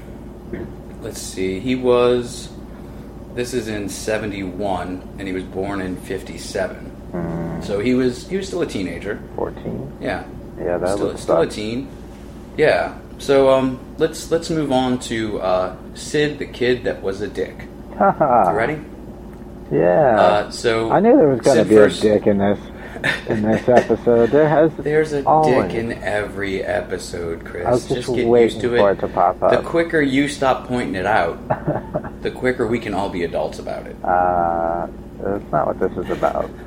let's see. He was. This is in '71, and he was born in '57. Mm, So he was he was still a teenager. 14? Yeah, Yeah, that still, was still a teen. Yeah. So um, let's let's move on to uh, Sid, the kid that was a dick. Haha. You ready? Yeah. Uh, so I knew there was going to be first- a dick in this in this episode. There has There's a always. dick in every episode, Chris. I was just get waiting used to for it. it to pop up. The quicker you stop pointing it out, the quicker we can all be adults about it. Uh, that's not what this is about.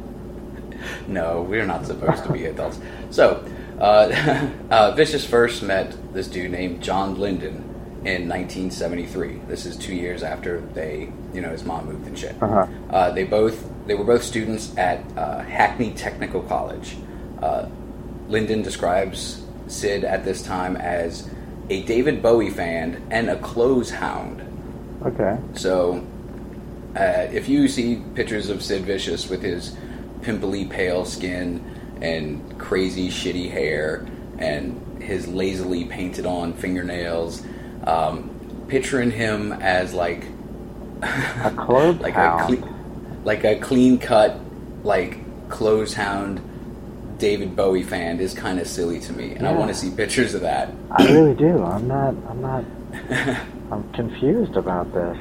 No, we're not supposed to be adults. So, uh, uh, Vicious first met this dude named John Lydon in 1973. This is two years after they, you know, his mom moved and shit. Uh-huh. Uh, they both they were both students at uh, Hackney Technical College. Uh, Lydon describes Sid at this time as a David Bowie fan and a clothes hound. Okay. So, uh, if you see pictures of Sid Vicious with his pimply pale skin and crazy shitty hair and his lazily painted on fingernails, um, picturing him as like A clothes like hound. a cle- like a clean cut like clothes hound David Bowie fan is kind of silly to me, and I want to see pictures of that. I really do. I'm not. I'm not. I'm confused about this.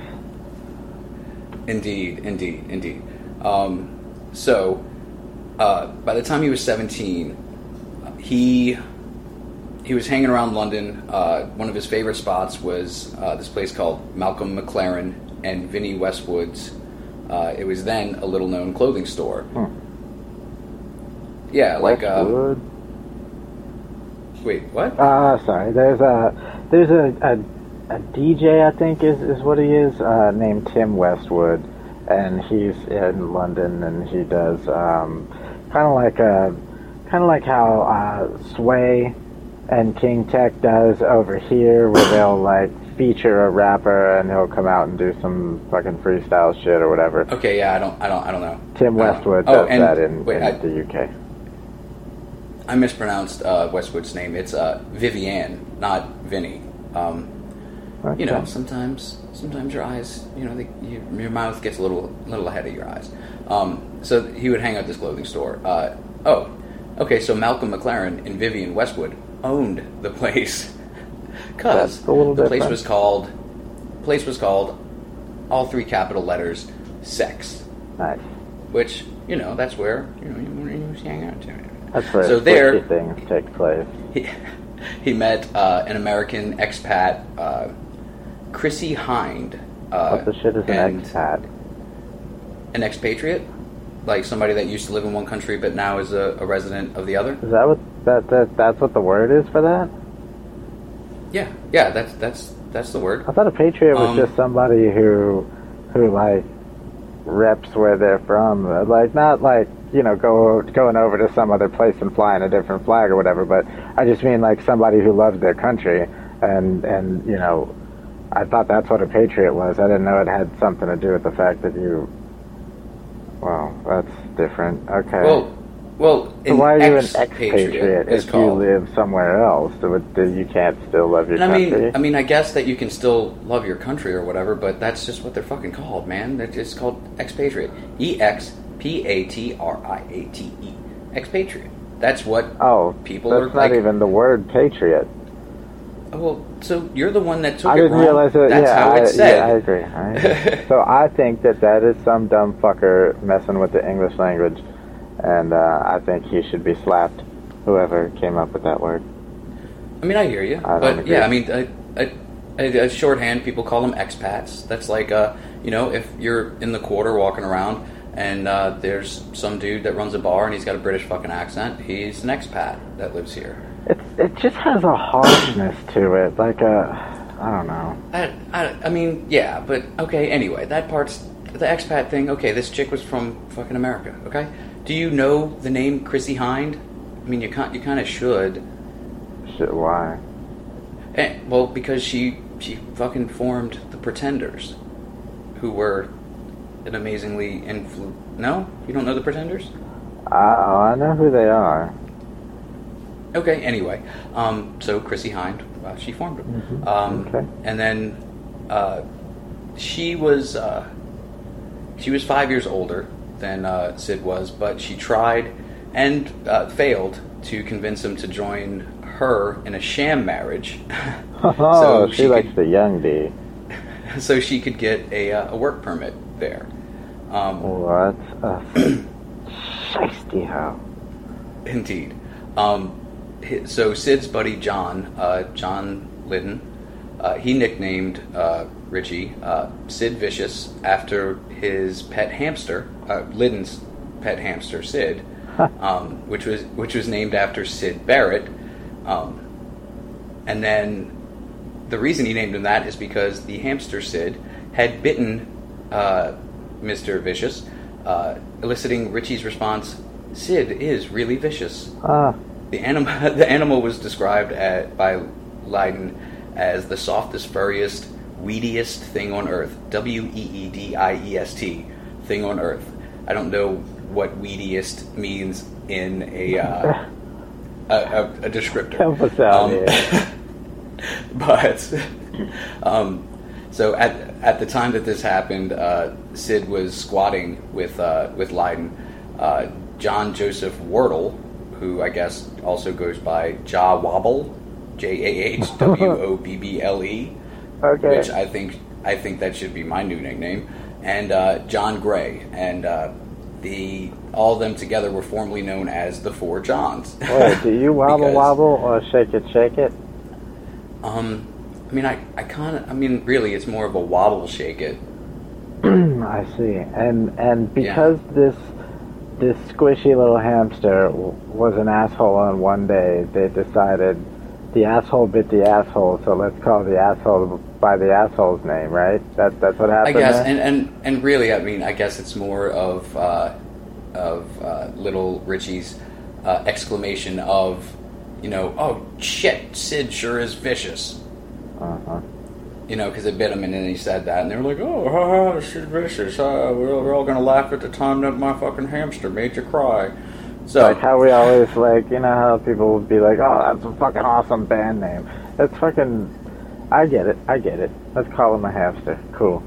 Indeed, indeed, indeed. Um, so, uh, by the time he was 17, he he was hanging around London. Uh, one of his favorite spots was uh, this place called Malcolm McLaren and Vinnie Westwood's. Uh, it was then a little known clothing store. Hmm. Yeah, like uh, Westwood. wait, what? Uh, sorry. There's a there's a, a, a DJ I think is, is what he is uh, named Tim Westwood, and he's in London and he does um, kind of like a kind of like how uh, Sway and King Tech does over here, where they'll like feature a rapper and he'll come out and do some fucking freestyle shit or whatever. Okay, yeah, I don't, I don't, I don't know. Tim I don't know. Westwood Oh, does that in, wait, in I- the UK. I mispronounced uh, Westwood's name. It's uh, Vivienne, not Vinny. Um, you know, sometimes sometimes your eyes, you know, they, you, your mouth gets a little little ahead of your eyes. Um, so he would hang out at this clothing store. Uh, oh, okay. So Malcolm McLaren and Vivienne Westwood owned the place because That's a little the place was called place was called all three capital letters sex, Nice. which you know that's where you know you, you hang out to. That's where so there things take place. he, he met uh, an American expat, uh, Chrissie Hynde. Uh, What the shit is an expat? An expatriate, like somebody that used to live in one country but now is a, a resident of the other. Is that what that, that that's what the word is for that? Yeah, yeah, that's that's that's the word. I thought a patriot was Um, just somebody who who like reps where they're from, like not like you know go going over to some other place and flying a different flag or whatever. But I just mean like somebody who loves their country, and and you know, I thought that's what a patriot was. I didn't know it had something to do with the fact that you. Well, that's different. Okay. Well, well, so why are you an expatriate if you live somewhere else? You can't still love your And I country? mean, I mean, I guess that you can still love your country or whatever, but that's just what they're fucking called, man. They're just called expatriate. E X P A T R I A T E. Expatriate. That's what. Oh, People that's are not like- even the word patriot. Oh, well, so you're the one that took I it didn't wrong. realize that. That's yeah, how I, it's said. yeah, I agree. I agree. so I think that that is some dumb fucker messing with the English language, and uh, I think he should be slapped. Whoever came up with that word. I mean, I hear you, I but agree. yeah, I mean, a, a, a shorthand people call them expats. That's like, uh, you know, if you're in the quarter walking around and uh, there's some dude that runs a bar and he's got a British fucking accent, he's an expat that lives here. It's it just has a harshness to it, like a I don't know. I, I, I mean, yeah, but okay. Anyway, that part's the expat thing. Okay, this chick was from fucking America. Okay, do you know the name Chrissie Hynde? I mean, you can't. You kind of should. Shit, why? Eh, well, because she she fucking formed the Pretenders, who were an amazingly influ. No, you don't know the Pretenders? I, oh, I know who they are. Okay. Anyway, um, so Chrissie Hynde, uh, she formed them, Mhm. um, Okay. and then uh, she was uh, she was five years older than uh, Sid was, but she tried and uh, failed to convince him to join her in a sham marriage. Oh, she, she likes could- the young D. so she could get a, uh, a work permit there. Um, What a shiesty hoe. Indeed. Um, hi- so Sid's buddy John, uh, John Lydon, uh, he nicknamed uh, Richie uh, Sid Vicious after his pet hamster, uh, Lydon's pet hamster Sid, um, which was which was named after Syd Barrett. Um, and then the reason he named him that is because the hamster Sid had bitten uh, Mr. Vicious, uh, eliciting Richie's response, Sid is really vicious. Ah, The animal, the animal was described at, by Lydon as the softest, furriest, weediest thing on earth. W E E D I E S T, thing on earth. I don't know what weediest means in a uh, a, a, a descriptor. Help us out Um, here. but um, so at at the time that this happened, uh, Sid was squatting with uh, with Lydon. Uh, John Joseph Wardle, who I guess also goes by Jah Wobble, J A H W O B B L E, Okay. which I think I think that should be my new nickname, and uh, John Gray, and uh, the all of them together were formerly known as the Four Johns. Wait, do you wobble Because- wobble or shake it shake it? Um, I mean, I, I kind of, I mean, really, it's more of a wobble shake it. I see. And and because this this squishy little hamster was an asshole on one day, they decided the asshole bit the asshole, so let's call the asshole by the asshole's name, right? That that's what happened. I guess, there? and, and and really, I mean, I guess it's more of uh, of uh, little Richie's uh, exclamation of, you know, oh shit, Sid sure is vicious. uh-huh. You know, because it bit him, and then he said that, and they were like, "Oh, ha, ha, Sid vicious. Uh, we're, we're all gonna laugh at the time that my fucking hamster made you cry." So, Like how we always like, you know how people would be like, "Oh, that's a fucking awesome band name." That's fucking. I get it. I get it. Let's call him a hamster. Cool.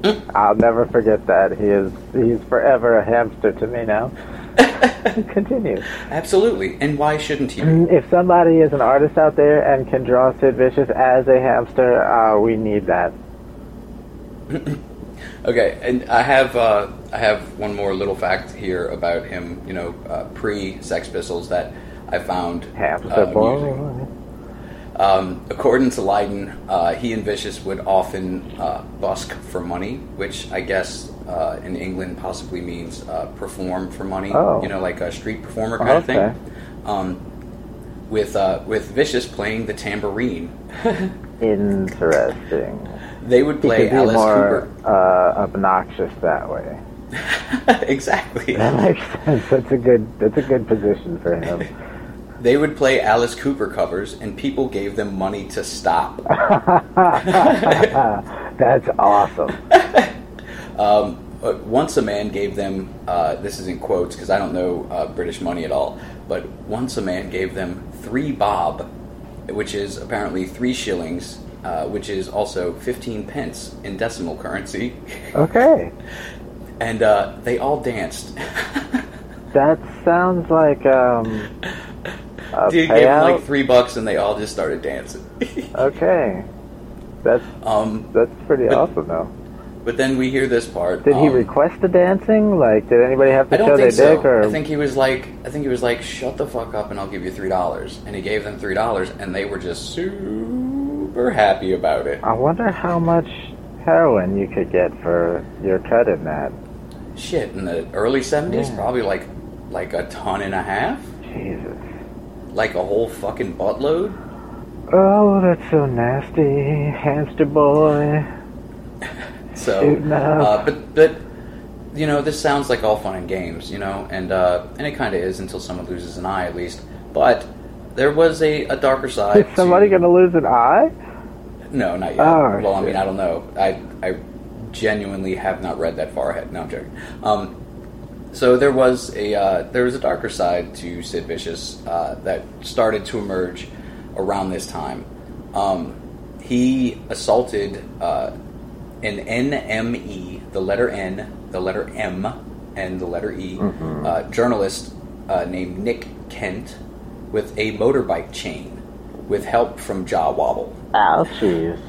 Mm. I'll never forget that. He is. He's forever a hamster to me now. Continue. absolutely, and why shouldn't he? be? If somebody is an artist out there and can draw Sid Vicious as a hamster, uh, we need that. Okay, and I have uh, I have one more little fact here about him. You know, uh, pre Sex Pistols that I found Hamster uh, boy. amusing. Um, according to Lydon, uh, he and Vicious would often uh, busk for money, which I guess uh, in England possibly means uh, perform for money. Oh. You know, like a street performer kind of Okay. thing. Um, with uh, with Vicious playing the tambourine, Interesting. they would play Alice more uh, obnoxious that way. Exactly. That makes sense. That's a good. That's a good position for him. They would play Alice Cooper covers, and people gave them money to stop. That's awesome. Um, once a man gave them, uh, this is in quotes because I don't know uh, British money at all, but once a man gave them three bob, which is apparently three shillings, uh, which is also 15 pence in decimal currency, Okay, and uh, they all danced. that sounds like um, Dude gave them like three bucks, and they all just started dancing. okay, that's um, that's pretty But- awesome though. But then we hear this part. Did he um, request the dancing? Like, did anybody have to show their so. dick or? I think he was like, I think he was like, shut the fuck up and I'll give you three dollars. And he gave them three dollars, and they were just super happy about it. I wonder how much heroin you could get for your cut in that. Shit, in the early seventies, Yeah. probably like like a ton and a half, Jesus. like a whole fucking buttload. Oh, that's so nasty, hamster boy. So, uh, but but you know, this sounds like all fun and games, you know, and uh, and it kind of is until someone loses an eye, at least. But there was a, a darker side. Is somebody to- gonna lose an eye? No, not yet. Oh, well, I mean, I don't know. I I genuinely have not read that far ahead. No, I'm joking. Um, so there was a uh, there was a darker side to Sid Vicious uh, that started to emerge around this time. Um, he assaulted uh, an NME, the letter N, the letter M, and the letter E, uh, journalist uh, named Nick Kent with a motorbike chain with help from Jaw Wobble. Ouchies.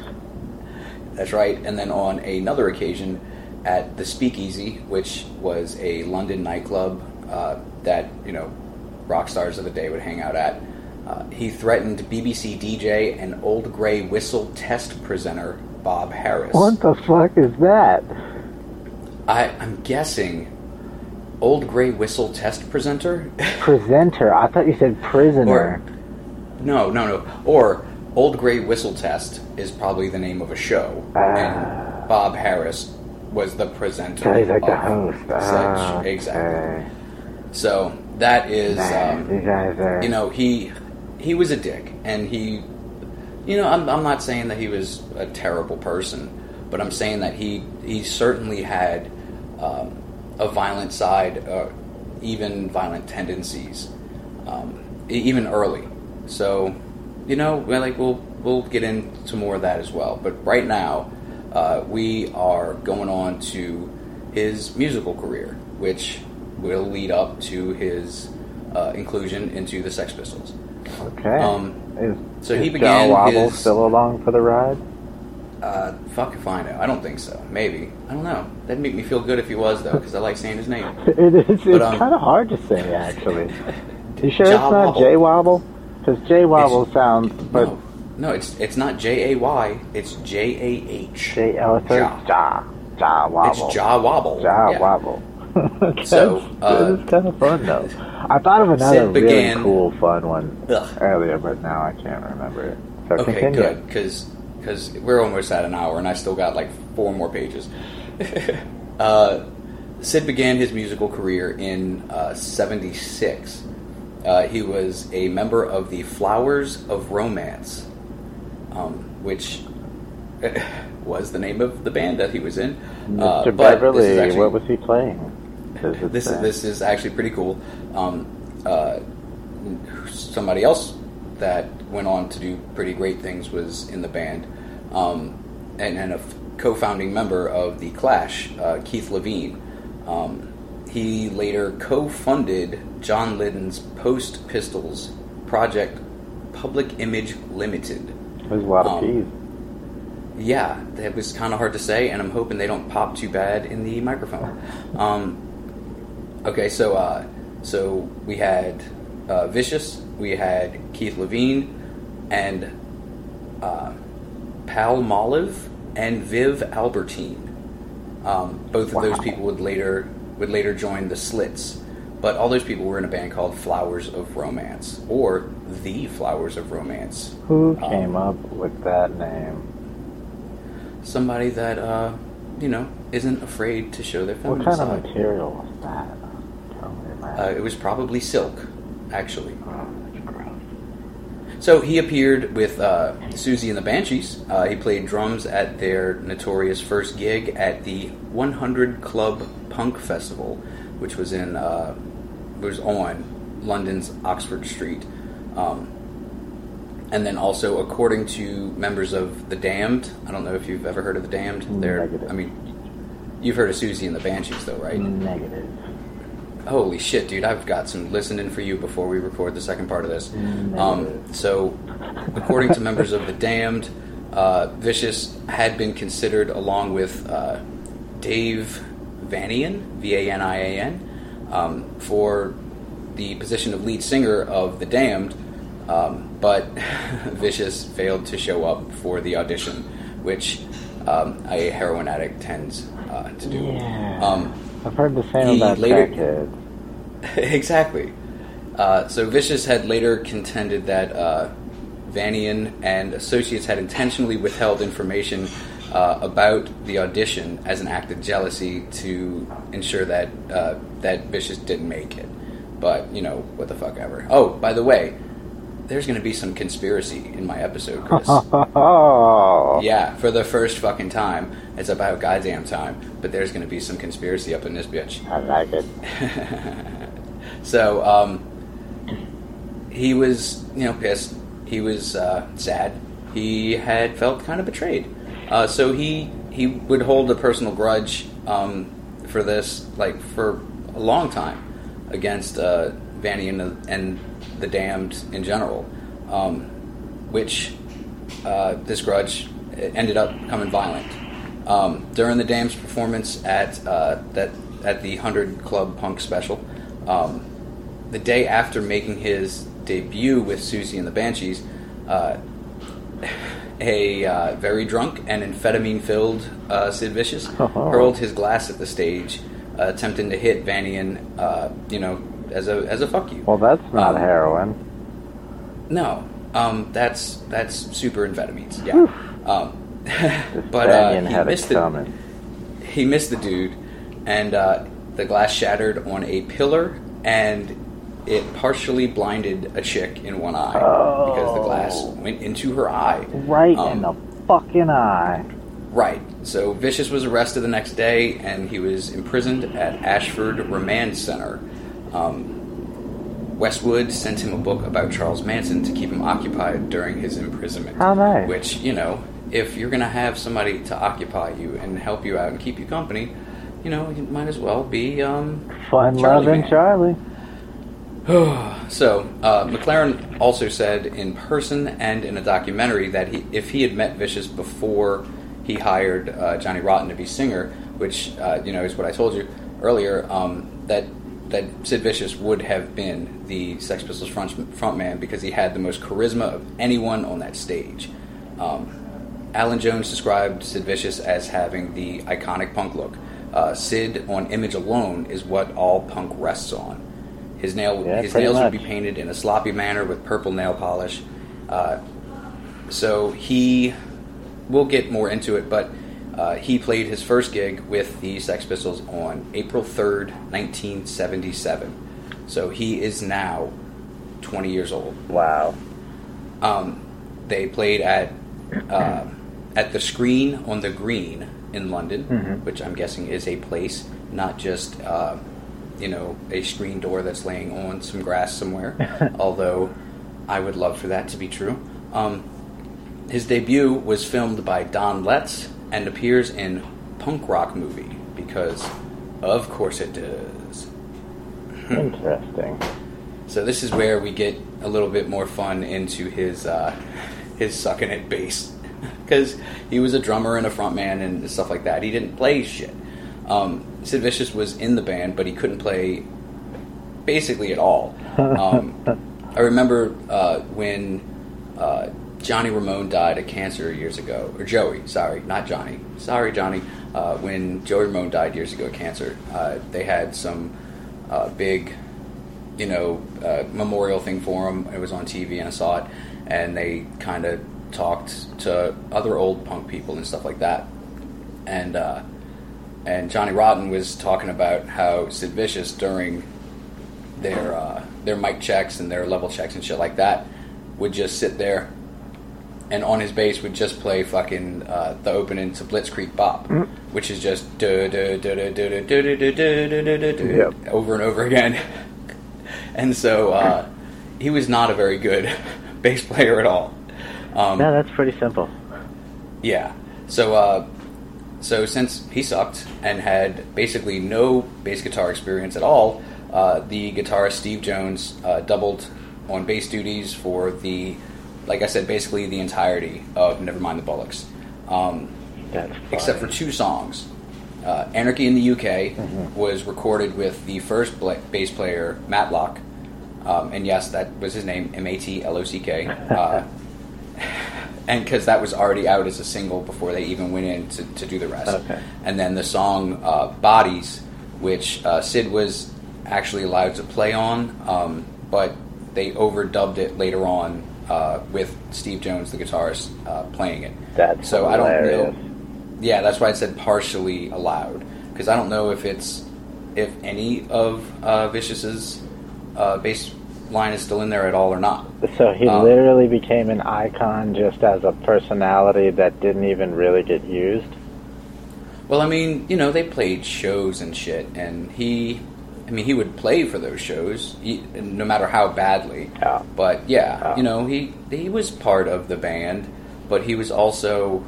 That's right. And then on another occasion at the Speakeasy, which was a London nightclub uh, that, you know, rock stars of the day would hang out at, uh, he threatened BBC DJ and Old Grey Whistle test presenter Bob Harris. What the fuck is that? I, I'm guessing Old Grey Whistle test presenter? Presenter. I thought you said prisoner. Or- no, no, no. Or Old Grey Whistle Test is probably the name of a show. Ah. and Bob Harris was the presenter. So he's like the host. such. Ah, Exactly. So that is, um, you you know, he he was a dick, and he, you know, I'm I'm not saying that he was a terrible person, but I'm saying that he he certainly had um, a violent side, uh, even violent tendencies, um, even early. So, you know, we're like we'll we'll get into more of that as well. But right now, uh, we are going on to his musical career, which will lead up to his uh, inclusion into the Sex Pistols. okay. um, is, so he Jaw began Wobble his- still along for the ride? Uh, fuck if I know. I don't think so. Maybe. I don't know. That'd make me feel good if he was though, because I like saying his name. It is. It's um, kind of hard to say, actually. You sure Jaw it's not Wobble. J Wobble? Because J Wobble It's- sounds, but no, no, it's it's not J A Y. It's J A H. J it's Jaw. Jaw Wobble. It's Jaw Wobble. Jaw Yeah. Wobble. So, That's- uh, it's kind of fun though. I thought of another began- really cool, fun one Ugh. earlier, but now I can't remember it. So Okay, continue. good, because we're almost at an hour, and I still got like four more pages. uh, Sid began his musical career in '76. Uh, he was a member of the Flowers of Romance, um, which was the name of the band that he was in. Uh, Mr. but Beverly, actually- what was he playing? This is this is actually pretty cool. Um, uh, somebody else that went on to do pretty great things was in the band, um, and, and a f- co-founding member of the Clash, uh, Keith Levene. Um, he later co-funded John Lydon's Post Pistols project, Public Image Limited. There's a lot of um, keys. Yeah, that was kind of hard to say, and I'm hoping they don't pop too bad in the microphone. Um, okay, so uh, so we had uh, Vicious, we had Keith Levene, and uh, Palmolive and Viv Albertine. Um, both of those people would later would later join the Slits, but all those people were in a band called Flowers of Romance or the Flowers of Romance. Who um, came up with that name? somebody that uh, you know isn't afraid to show their What kind of material was that? Tell me, man. Uh, it was probably silk, actually. So he appeared with uh, Siouxsie and the Banshees. Uh, he played drums at their notorious first gig at the 100 Club Punk Festival, which was in uh, was on London's Oxford Street. Um, and then also, according to members of the Damned, I don't know if you've ever heard of the Damned. They're, Negative. I mean, you've heard of Siouxsie and the Banshees, though, right? Negative. Holy shit, dude! I've got some listening for you before we record the second part of this. Mm, Um, so, according to members of the Damned, uh, Vicious had been considered, along with uh, Dave Vanian, V A N I A N, um, for the position of lead singer of the Damned, um, but Vicious failed to show up for the audition, which um, a heroin addict tends uh, to do. Yeah. I've heard the same he about later- crackheads. exactly. Uh, so Vicious had later contended that uh, Vanian and associates had intentionally withheld information uh, about the audition as an act of jealousy to ensure that uh, that Vicious didn't make it. But you know what the fuck ever. Oh, by the way, there's going to be some conspiracy in my episode, Chris. Oh, yeah, for the first fucking time. It's about goddamn time. But there's going to be some conspiracy up in this bitch. I like it. So um, he was, you know, pissed. He was uh, sad. He had felt kind of betrayed. Uh, so he he would hold a personal grudge um, for this, like for a long time, against uh, Vanian and the, and the Damned in general, um, which uh, this grudge ended up becoming violent. Um, during the Damned's performance at uh, that at the Hundred Club Punk special, um, the day after making his debut with Siouxsie and the Banshees, uh, a uh, very drunk and amphetamine-filled uh, Sid Vicious hurled his glass at the stage, uh, attempting to hit Vanian, uh, you know, as a as a fuck you. Well, that's not Um, heroin. No, um, that's that's super amphetamines. Yeah, um, but uh, he missed coming. he missed the dude, and uh, the glass shattered on a pillar, and it partially blinded a chick in one eye because the glass Oh. went into her eye. Right Um, in the fucking eye. Right. So Vicious was arrested the next day, and he was imprisoned at Ashford Remand Center. Um, Westwood sent him a book about Charles Manson to keep him occupied during his imprisonment. How nice. Which you know, if you're gonna have somebody to occupy you and help you out and keep you company, you know, you might as well be um, Fun Charlie loving Man. Charlie. So, uh, McLaren also said in person and in a documentary that he, if he had met Vicious before he hired uh, Johnny Rotten to be singer, which uh, you know is what I told you earlier, um, that that Sid Vicious would have been the Sex Pistols front frontman because he had the most charisma of anyone on that stage. Um, Alan Jones described Sid Vicious as having the iconic punk look. Uh, Sid on image alone is what all punk rests on. His nail, Yeah, his nails would be painted in a sloppy manner with purple nail polish. Uh, so he, we'll get more into it, but uh, he played his first gig with the Sex Pistols on April third, nineteen seventy-seven. So he is now twenty years old. Wow. Um, they played at uh, at the Screen on the Green in London, Mhm. which I'm guessing is a place, not just uh, you know a screen door that's laying on some grass somewhere. although I would love for that to be true. Um, his debut was filmed by Don Letts and appears in Punk Rock Movie because, of course, it does. Interesting. So this is where we get a little bit more fun into his uh, his sucking at bass because he was a drummer and a frontman and stuff like that. He didn't play shit. Um, Sid Vicious was in the band, but he couldn't play basically at all. Um, I remember uh, when uh, Johnny Ramone died of cancer years ago, or Joey, sorry, not Johnny. Sorry, Johnny. Uh, when Joey Ramone died years ago of cancer, uh, they had some uh, big you know, uh, memorial thing for him. It was on TV and I saw it, and they kind of talked to other old punk people and stuff like that. And uh, and Johnny Rotten was talking about how Sid Vicious during their uh, their mic checks and their level checks and shit like that would just sit there and on his bass would just play fucking uh, the opening to Blitzkrieg Bop, which is just over and over again. and so he was not a very good bass player at all. No, that's pretty simple. Yeah. So so since he sucked and had basically no bass guitar experience at all, the guitarist Steve Jones doubled on bass duties for the like I said, basically the entirety of Nevermind the Bollocks, um, except for two songs. Uh, Anarchy in the UK was recorded with the first bla- bass player Matlock, um, and yes, that was his name, M A T L O C K. Uh, and because that was already out as a single before they even went in to, to do the rest. Okay. And then the song uh, "Bodies," which uh, Sid was actually allowed to play on, um, but they overdubbed it later on uh, with Steve Jones, the guitarist, uh, playing it. That's so I don't know. Yeah, that's why I said partially allowed because I don't know if it's if any of uh, Vicious's uh, bass line is still in there at all or not. So he Um, literally became an icon just as a personality that didn't even really get used. Well, I mean, you know, they played shows and shit, and he, I mean, he would play for those shows, he, no matter how badly. But yeah, Yeah. you know, he he was part of the band, but he was also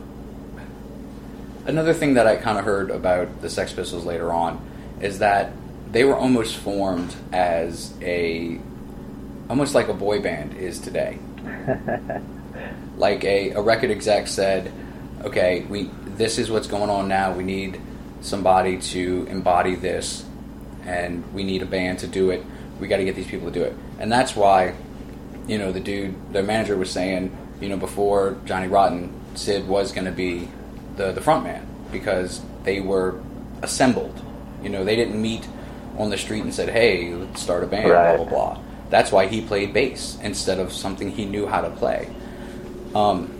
another thing that I kind of heard about the Sex Pistols later on is that they were almost formed as a almost like a boy band is today. like a, a record exec said, okay, we this is what's going on now. We need somebody to embody this, and we need a band to do it. We got to get these people to do it, and that's why, you know, the dude, the manager was saying, you know, before Johnny Rotten, Sid was going to be the the front man because they were assembled. You know, they didn't meet on the street and said, "Hey, let's start a band." Right. Blah blah blah. That's why he played bass instead of something he knew how to play. Um,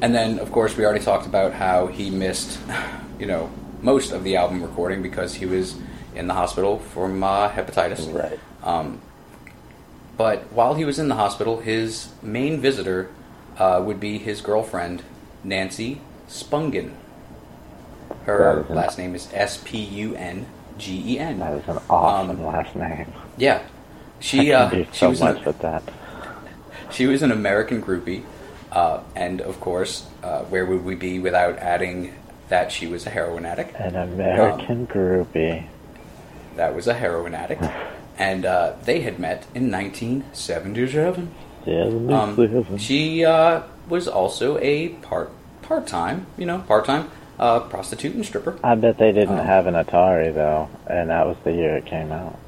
and then, of course, we already talked about how he missed, you know, most of the album recording because he was in the hospital from uh, hepatitis. Right. Um, but while he was in the hospital, his main visitor uh, would be his girlfriend, Nancy Spungen. Her an- last name is S P U N G E N. That is an awesome Um, last name. Yeah, she uh, do she so was an- much with that. she was an American groupie, uh, and of course, uh, where would we be without adding that she was a heroin addict? An American groupie. That was a heroin addict, and uh, they had met in 1977. Yeah, Um, she uh, was also a part part time, you know, part time uh, prostitute and stripper. I bet they didn't Um, have an Atari though, and that was the year it came out.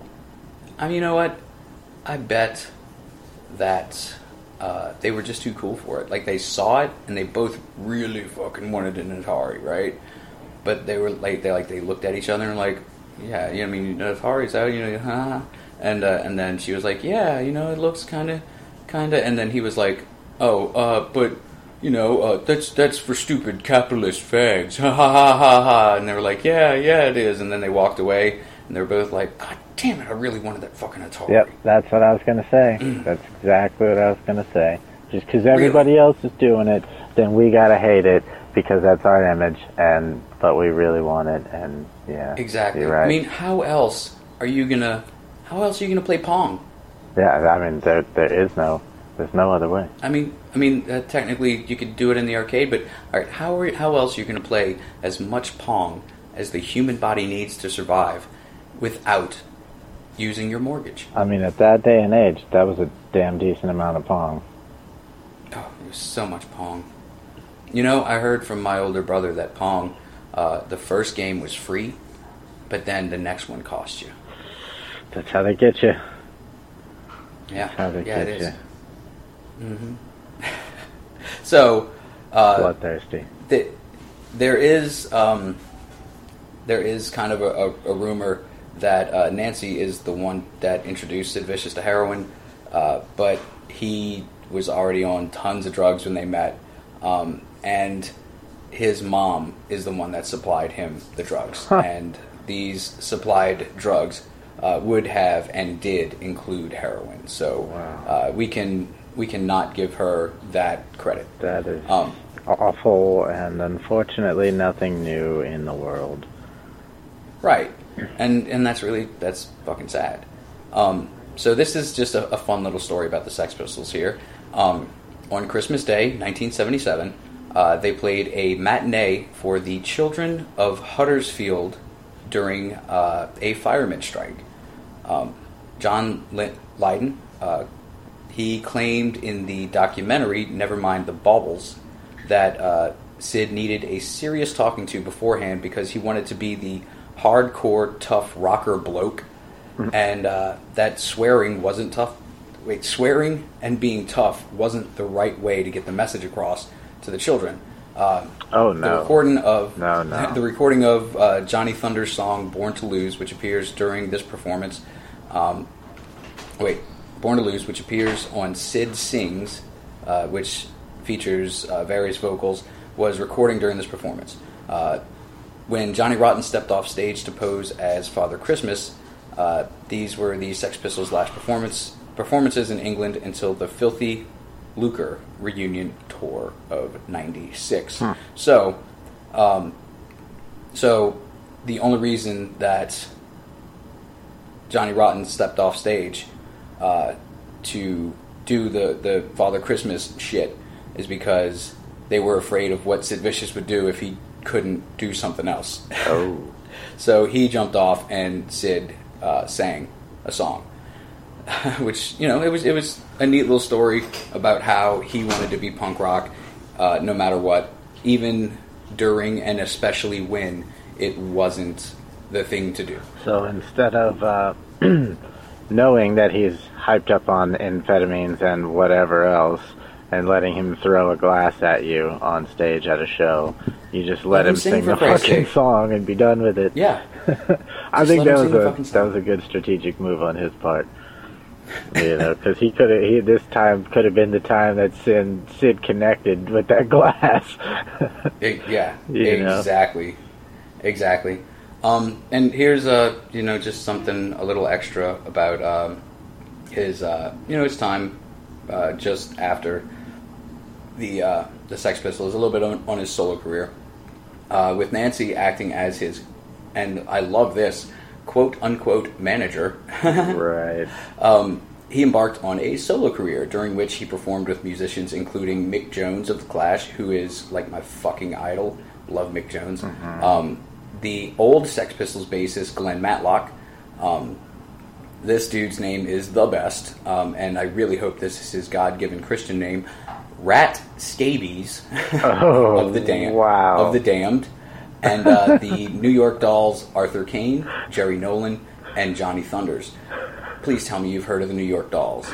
I mean, you know what? I bet that uh, they were just too cool for it. Like they saw it and they both really fucking wanted an Atari, right? But they were like they like they looked at each other and like, yeah, you know, I mean, if Atari's out, you know, huh? And uh, and then she was like, yeah, you know, it looks kind of, kind of. And then he was like, oh, uh, but you know, uh, that's that's for stupid capitalist fags, ha ha ha ha ha. And they were like, yeah, yeah, it is. And then they walked away, and they were both like, God damn it, I really wanted that fucking Atari. Yep, that's what I was gonna say. Mm. that's exactly what I was gonna say. Just because everybody else is doing it, then we gotta hate it because that's our image, and but we really want it, and yeah, Exactly. Right. I mean, how else are you gonna? How else are you gonna play Pong? yeah, I mean, there there is no, there's no other way. I mean, I mean, uh, technically you could do it in the arcade, but all right, how are, how else are you gonna play as much Pong as the human body needs to survive without using your mortgage? I mean, at that day and age, that was a damn decent amount of pong. Oh, it was so much Pong. You know, I heard from my older brother that Pong, uh, the first game was free, but then the next one cost you. That's how they get you. Yeah, How they yeah, get it is. you. hmm so, uh, Bloodthirsty. th- there is um, there is kind of a, a, a rumor that uh, Nancy is the one that introduced Sid Vicious to heroin, uh, but he was already on tons of drugs when they met, um, and his mom is the one that supplied him the drugs, Huh. and these supplied drugs uh, would have and did include heroin. So Wow. uh, we can we cannot give her that credit. That is Um, awful, and unfortunately, nothing new in the world. Right, and and that's really that's fucking sad. Um, so this is just a, a fun little story about the Sex Pistols here. Um, on Christmas Day, 1977, uh, they played a matinee for the children of Huddersfield during uh, a fireman strike. Um, John Lydon, uh, he claimed in the documentary Nevermind the Baubles that uh, Sid needed a serious talking to beforehand because he wanted to be the hardcore, tough rocker bloke, and uh, that swearing wasn't tough. Wait, swearing and being tough wasn't the right way to get the message across to the children. Uh, Oh the recording of No, no. the recording of uh, Johnny Thunder's song "Born to Lose," which appears during this performance. Um, wait, "Born to Lose," which appears on Sid Sings, uh, which features uh, various vocals, was recording during this performance. Uh, when Johnny Rotten stepped off stage to pose as Father Christmas, uh, these were the Sex Pistols' last performance performances in England until the Filthy Lucre reunion tour of '96. So, um, so the only reason that Johnny Rotten stepped off stage uh, to do the, the Father Christmas shit is because they were afraid of what Sid Vicious would do if he couldn't do something else. Oh. so he jumped off and Sid uh, sang a song, which you know it was it was a neat little story about how he wanted to be punk rock, uh, no matter what, even during and especially when it wasn't the thing to do. So instead of uh, knowing that he's hyped up on amphetamines and whatever else, and letting him throw a glass at you on stage at a show, you just let, Let him him sing the fucking sake. song and be done with it. Yeah, I Just think that was a that was a good strategic move on his part. You know, because he could have he this time could have been the time that Sid Sid connected with that glass. E- yeah, You know. exactly, exactly. Um, and here's uh, you know just something a little extra about um, his uh, you know his time uh, just after the uh, the Sex Pistols, a little bit on, on his solo career, uh, with Nancy acting as his, and I love this quote unquote manager. right. Um, he embarked on a solo career during which he performed with musicians including Mick Jones of The Clash, who is like my fucking idol. Love Mick Jones. Um, the old Sex Pistols bassist Glenn Matlock. Um, this dude's name is the best, um, and I really hope this is his God-given Christian name, Rat Scabies Oh, of the Damned. wow. Of the Damned, and uh, the New York Dolls, Arthur Kane, Jerry Nolan, and Johnny Thunders. Please tell me you've heard of the New York Dolls.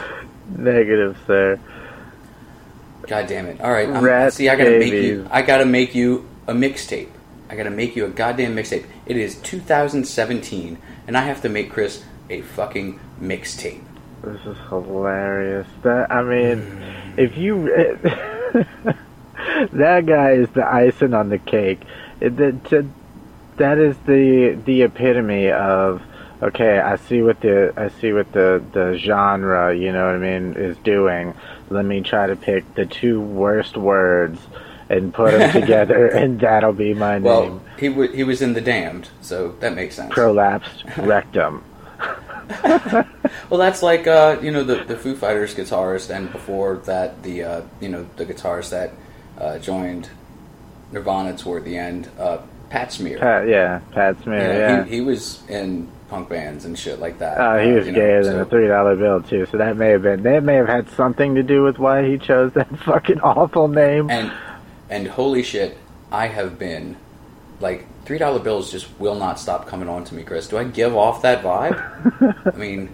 Negative, sir. God damn it! All right, I'm, Rat see, I gotta make you. I gotta make you a mixtape. I gotta make you a goddamn mixtape. It is 2017, and I have to make Chris a fucking mixtape. This is hilarious. That I mean, if you that guy is the icing on the cake. That, that is the the epitome of okay. I see what the I see what the the genre you know what I mean is doing. Let me try to pick the two worst words and put them together, and that'll be my name. Well, he w- he was in the Damned, so that makes sense. Prolapsed rectum. Well, that's like uh, you know the the Foo Fighters guitarist, and before that the uh, you know the guitarist that uh, joined Nirvana toward the end, uh, Pat Smear. Pat, yeah, Pat Smear. Know, yeah. he, he was in punk bands and shit like that. Uh, he Uh, was you know, gayer than so- a three dollar bill too, so that may have been that may have had something to do with why he chose that fucking awful name. And and holy shit, I have been like three dollar bills just will not stop coming on to me, Chris. Do I give off that vibe? I mean,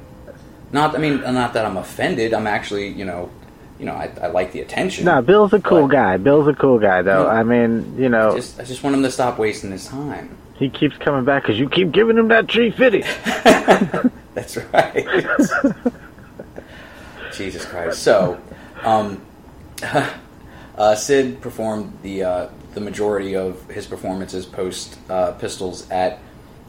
not. I mean, not that I'm offended. I'm actually, you know, you know, I, I like the attention. no, Bill's a cool guy. Bill's a cool guy, though. I mean, you I know, just I just want him to stop wasting his time. he keeps coming back because you keep giving him that tree fitty. That's right. Jesus Christ. So, um, uh, Sid performed the uh, the majority of his performances post uh, Pistols at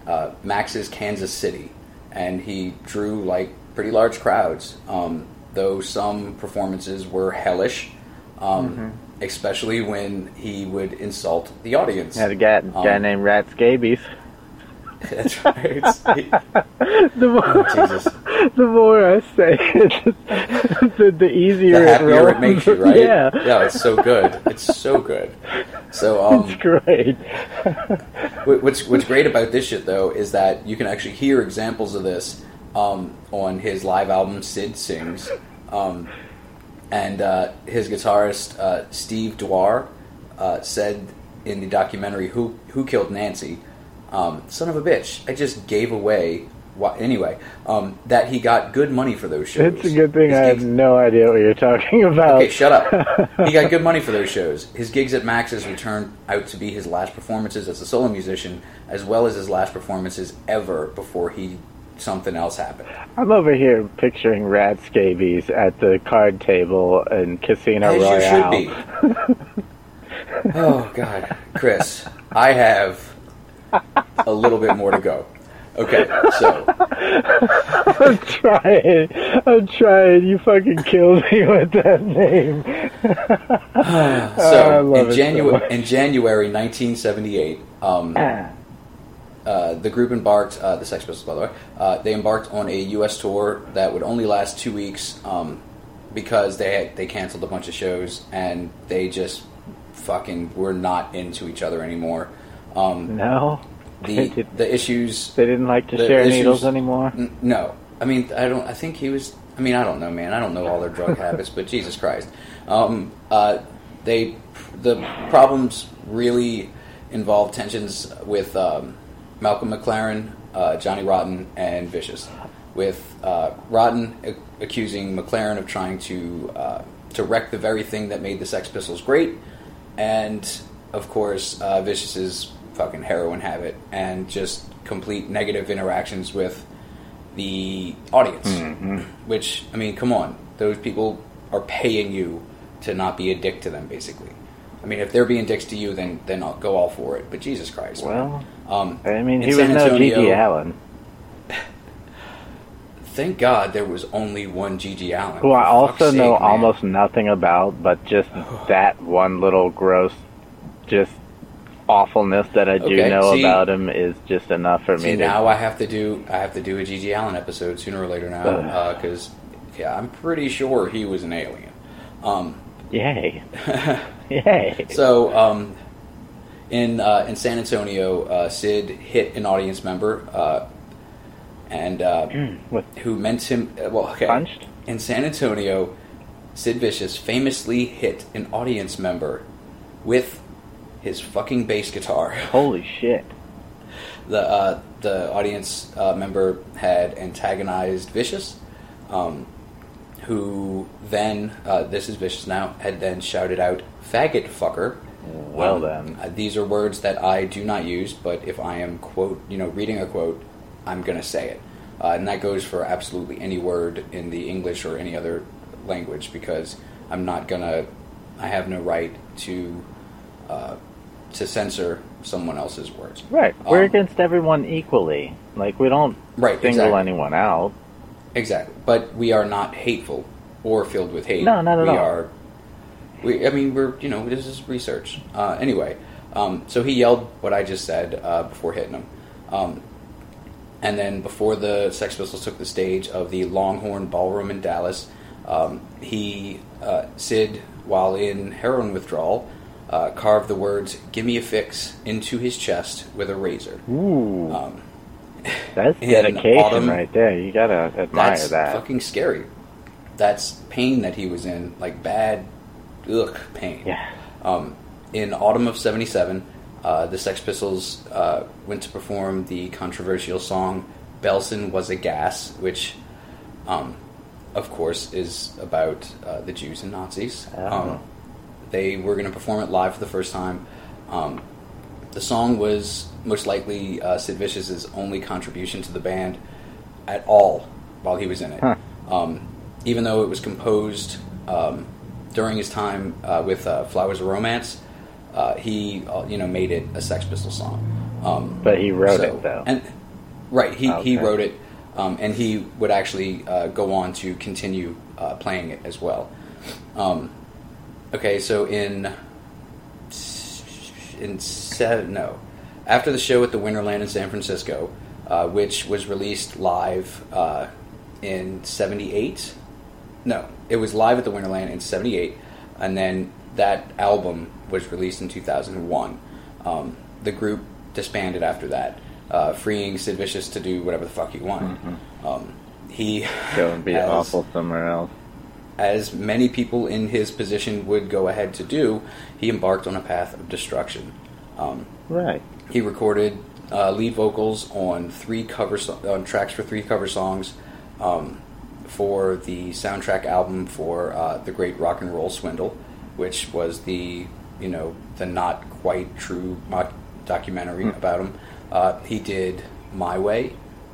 uh, Max's Kansas City, and he drew like pretty large crowds. Um, though some performances were hellish, um, especially when he would insult the audience. Had a guy, guy Um, named Rat Scabies. That's right. The more, Jesus. the more I say it, the, the easier the it happier rolls. it makes you, right? Yeah, yeah, it's so good. It's so good. So, um, it's great. What's what's great about this shit though is that you can actually hear examples of this um, on his live album Sid Sings, um, and uh, his guitarist uh, Steve Dior uh, said in the documentary "Who Who Killed Nancy," um, "Son of a bitch, I just gave away." Anyway, um, that he got good money for those shows. It's a good thing His I have no idea what you're talking about. Okay, shut up. he got good money for those shows. His gigs at Max's would turn out to be his last performances as a solo musician, as well as his last performances ever before he something else happened. I'm over here picturing rat scabies at the card table in Casino As Royale. you should be. oh God, Chris, I have a little bit more to go. Okay, so I'm trying. I'm trying. You fucking killed me with that name. So love in it so January in January 1978, um, uh, the group embarked. Uh, the Sex Pistols, by the way, uh, they embarked on a U.S. tour that would only last two weeks um, because they had, they canceled a bunch of shows and they just fucking were not into each other anymore. Um, No, the did, the issues they didn't like to share issues- needles anymore. N- no, I mean I don't. I think he was. I mean I don't know, man. I don't know all their drug habits, but Jesus Christ, um, uh, they the problems really involve tensions with um, Malcolm McLaren, uh, Johnny Rotten, and Vicious. With uh, Rotten a- accusing McLaren of trying to uh, to wreck the very thing that made the Sex Pistols great, and of course uh, Vicious's fucking heroin habit and just complete negative interactions with the audience. Which I mean, come on, those people are paying you to not be a dick to them, basically. I mean, if they're being dicks to you, then then I'll go all for it. But Jesus Christ. Well, um, I mean, he was San no Antonio- GG Allin, Thank God there was only one GG Allin. who I also know sake, almost nothing about, but just that one little gross, just awfulness that I do Okay, know see- about him is just enough for See me to. now I have to do I have to do a GG Allin episode sooner or later now because yeah I'm pretty sure he was an alien. Um, Yay! Yay! so um, in uh, in San Antonio, uh, Sid hit an audience member uh, and uh, With who meant him uh, well. Okay, Punched? in San Antonio, Sid Vicious famously hit an audience member with his fucking bass guitar. holy shit! the uh, the audience uh, member had antagonized Vicious, um, who then uh, this is Vicious now had then shouted out "faggot fucker." Well Um, then. uh, these are words that I do not use, but if I am quote you know reading a quote, I'm gonna say it, uh, and that goes for absolutely any word in the English or any other language because I'm not gonna. I have no right to uh, to censor someone else's words. Right, we're Um, against everyone equally. Like we don't Right, single exactly. anyone out. Exactly, but we are not hateful or filled with hate. No, not at we all. are. We, I mean, we're you know this is research. Uh, anyway, um, so he yelled what I just said uh, before hitting him, um, and then before the Sex Pistols took the stage of the Longhorn Ballroom in Dallas, um, he uh, Sid, while in heroin withdrawal, uh, carved the words "Give me a fix" into his chest with a razor. Ooh, Um, that's dedication autumn- right there. You gotta admire that's that. fucking scary. That's pain that he was in, like bad, ugh, pain. yeah. Um, in autumn of '77, uh, the Sex Pistols uh, went to perform the controversial song "Belsen Was a Gas," which, um, of course, is about uh, the Jews and Nazis. Oh. Um, they were going to perform it live for the first time. Um, the song was most likely uh, Sid Vicious's only contribution to the band at all while he was in it. Huh. Um, even though it was composed um, during his time uh, with uh, Flowers of Romance, uh, he uh, you know made it a Sex Pistol song. Um, But he wrote so- it though. and right, he he wrote it, um, and he would actually uh, go on to continue uh, playing it as well. Um, okay, so in in seven no, after the show at the Winterland in San Francisco, uh, which was released live uh, in '78. No, it was live at the Winterland in '78, and then that album was released in 2001. Um, the group disbanded after that, uh, freeing Sid Vicious to do whatever the fuck he wanted. Um, he Go and be awful somewhere else. as many people in his position would go ahead to do, he embarked on a path of destruction. Um, Right. He recorded uh, lead vocals on three cover so- on tracks for three cover songs um, for the soundtrack album for uh, the Great Rock and Roll Swindle, which was the you know the not quite true mock documentary about him. Uh, he did My Way,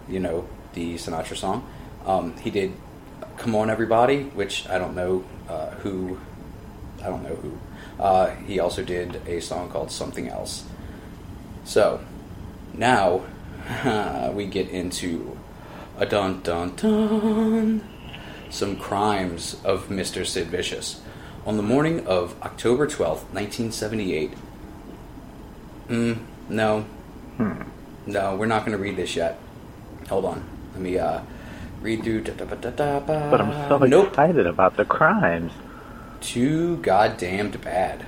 you know the Sinatra song. Um, he did Come On Everybody, which I don't know uh, who. I don't know who. Uh, he also did a song called Something Else. So, now uh, we get into a dun dun dun some crimes of Mr. Sid Vicious. On the morning of October 12th, 1978. Mm, no. No, we're not going to read this yet. Hold on. Let me uh, read through. da- da- da-. But I'm so nope. excited about the crimes. Too goddamned bad.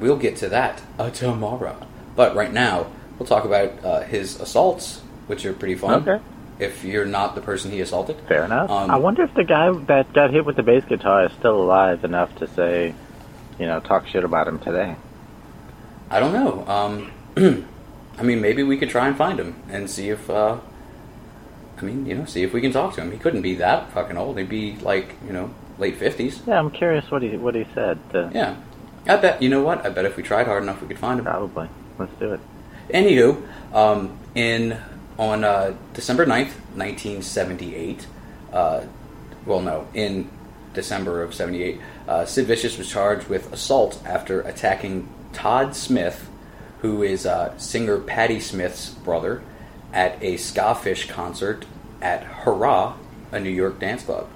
We'll get to that uh, tomorrow. But right now, we'll talk about uh, his assaults, which are pretty fun. Okay. If you're not the person he assaulted. Fair enough. Um, I wonder if the guy that got hit with the bass guitar is still alive enough to say, you know, talk shit about him today. I don't know. Um, I mean, maybe we could try and find him and see if. Uh, I mean, you know, see if we can talk to him. He couldn't be that fucking old. He'd be like, you know, late fifties. Yeah, I'm curious what he what he said. Uh, Yeah. I bet. You know what? I bet if we tried hard enough, we could find him. Probably. Let's do it. Anywho, um, in on uh, December 9th, 1978, uh, well, no, in December of 78, uh, Sid Vicious was charged with assault after attacking Todd Smith, who is uh, singer Patti Smith's brother, at a Skafish concert at Hurrah, a New York dance club.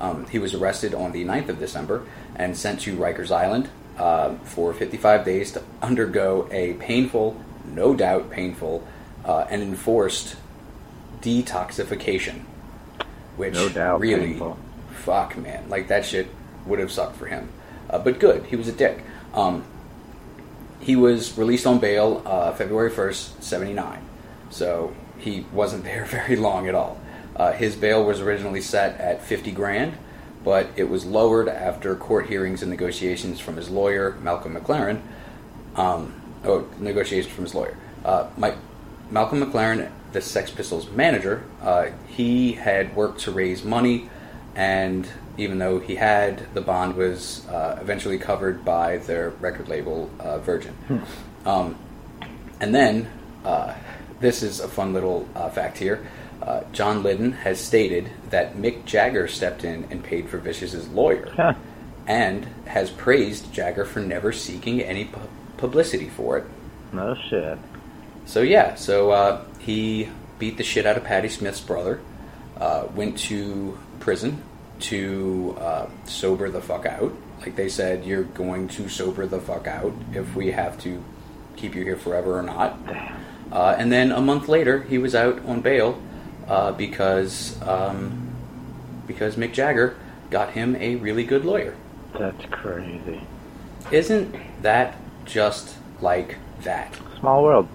Um, he was arrested on the 9th of December and sent to Rikers Island uh, for 55 days to undergo a painful, no doubt painful, uh, and enforced detoxification. Which No doubt really, painful. fuck man, like that shit would have sucked for him. Uh, but good, he was a dick. Um, he was released on bail uh, February 1st, 79. So he wasn't there very long at all. Uh, his bail was originally set at 50 grand, but it was lowered after court hearings and negotiations from his lawyer, Malcolm McLaren. Um, oh, negotiations from his lawyer. Uh, Mike, Malcolm McLaren, the Sex Pistols manager, uh, he had worked to raise money, and even though he had, the bond was uh, eventually covered by their record label, uh, Virgin. Um, and then, uh, this is a fun little uh, fact here. Uh, John Lydon has stated that Mick Jagger stepped in and paid for Vicious's lawyer, Huh. and has praised Jagger for never seeking any pu- publicity for it. No shit. So yeah, so uh, he beat the shit out of Patti Smith's brother, uh, went to prison to uh, sober the fuck out. Like they said, you're going to sober the fuck out if we have to keep you here forever or not. Uh, and then a month later, he was out on bail uh, because um, because Mick Jagger got him a really good lawyer. That's crazy. Isn't that just like that? Small world.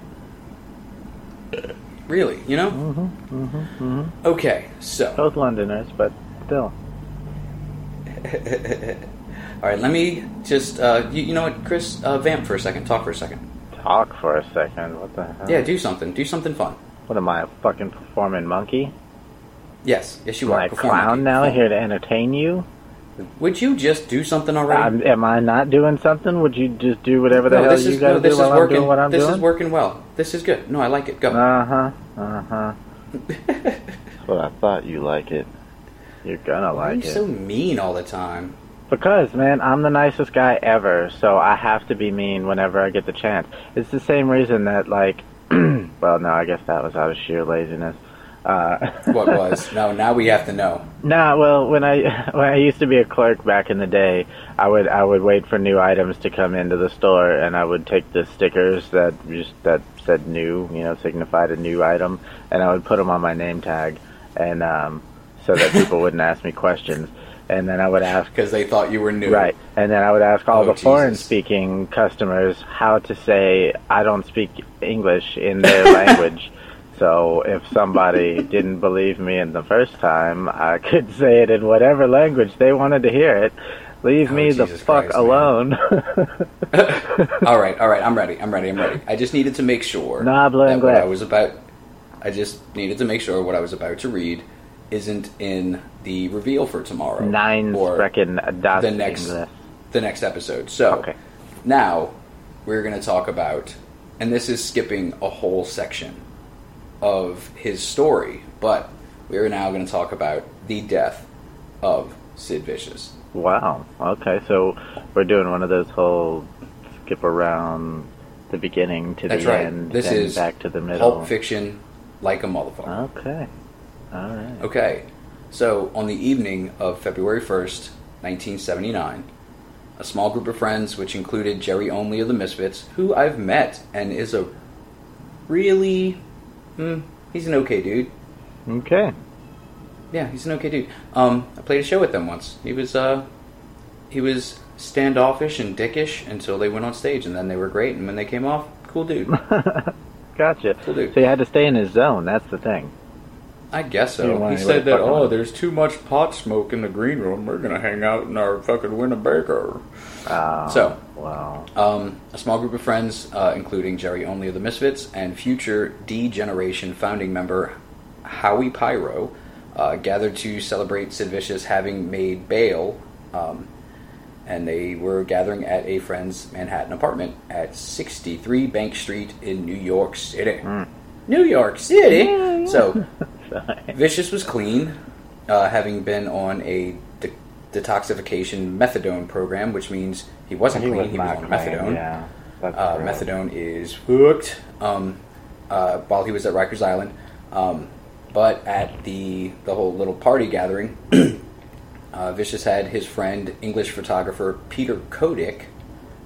Really, you know? Mm-hmm. Mm-hmm. Mm-hmm. Okay, so Both Londoners, but still. all right, let me just uh, you, you know what, Chris, uh, vamp for a second, talk for a second. Talk for a second. What the hell? Yeah, do something, do something fun. What am I, a fucking performing monkey? Yes, yes, you Am are. I a Perform, clown monkey. now Perform. here to entertain you? Would you just do something already? I'm, am I not doing something? Would you just do whatever the no, hell this you is guys no, this do is while working. I'm doing what I'm this doing? is working well. This is good. No, I like it. Go. Uh huh. Uh huh. That's what I thought you like it. You're gonna Why are like you it. so mean all the time? Because, man, I'm the nicest guy ever, so I have to be mean whenever I get the chance. It's the same reason that, like, well, no, I guess that was out of sheer laziness. Uh, What was? no, now we have to know. Nah, well, when I when I used to be a clerk back in the day, I would I would wait for new items to come into the store, and I would take the stickers that just that said new, you know, signified a new item, and I would put them on my name tag, and um, so that people wouldn't ask me questions, and then I would ask Because they thought you were new. Right, and then I would ask all Oh, the foreign-speaking customers how to say I don't speak English in their language. So if somebody didn't believe me in the first time, I could say it in whatever language they wanted to hear it. Leave Oh, me the fuck Christ, alone. all right, all right. I'm ready. I'm ready. I'm ready. I just needed to make sure habla that what I was about. I just needed to make sure what I was about to read isn't in the reveal for tomorrow Nine or the next English. the next episode. So Okay. now we're going to talk about, and this is skipping a whole section of his story, but we're now going to talk about the death of Sid Vicious. Wow. Okay, so we're doing one of those whole skip around the beginning to That's the right. end, This then is back to the middle. Pulp Fiction like a motherfucker. Okay. All right. Okay, so on the evening of February 1st, 1979, a small group of friends, which included Jerry Only of the Misfits, who I've met and is a really. Hmm, he's an okay dude. Okay. Yeah, he's an okay dude. Um, I played a show with them once. He was, uh, he was standoffish and dickish until they went on stage, and then they were great, and when they came off, cool dude. Gotcha. Cool dude. So you had to stay in his zone. That's the thing. I guess You so. He said that, oh, there's too much pot smoke in the green room. We're going to hang out in our fucking Winnebago. Oh, So- Wow. Um, a small group of friends, uh, including Jerry Only of the Misfits and future D Generation founding member Howie Pyro, uh, gathered to celebrate Sid Vicious having made bail. Um, and they were gathering at a friend's Manhattan apartment at 63 Bank Street in New York City. New York City! So, Vicious was clean, uh, having been on a de- detoxification methadone program, which means he wasn't He clean, was he was on clean, methadone. Yeah. Uh, methadone is hooked um, uh, while he was at Rikers Island. Um, but at the, the whole little party gathering, uh, Vicious had his friend, English photographer Peter Kodick,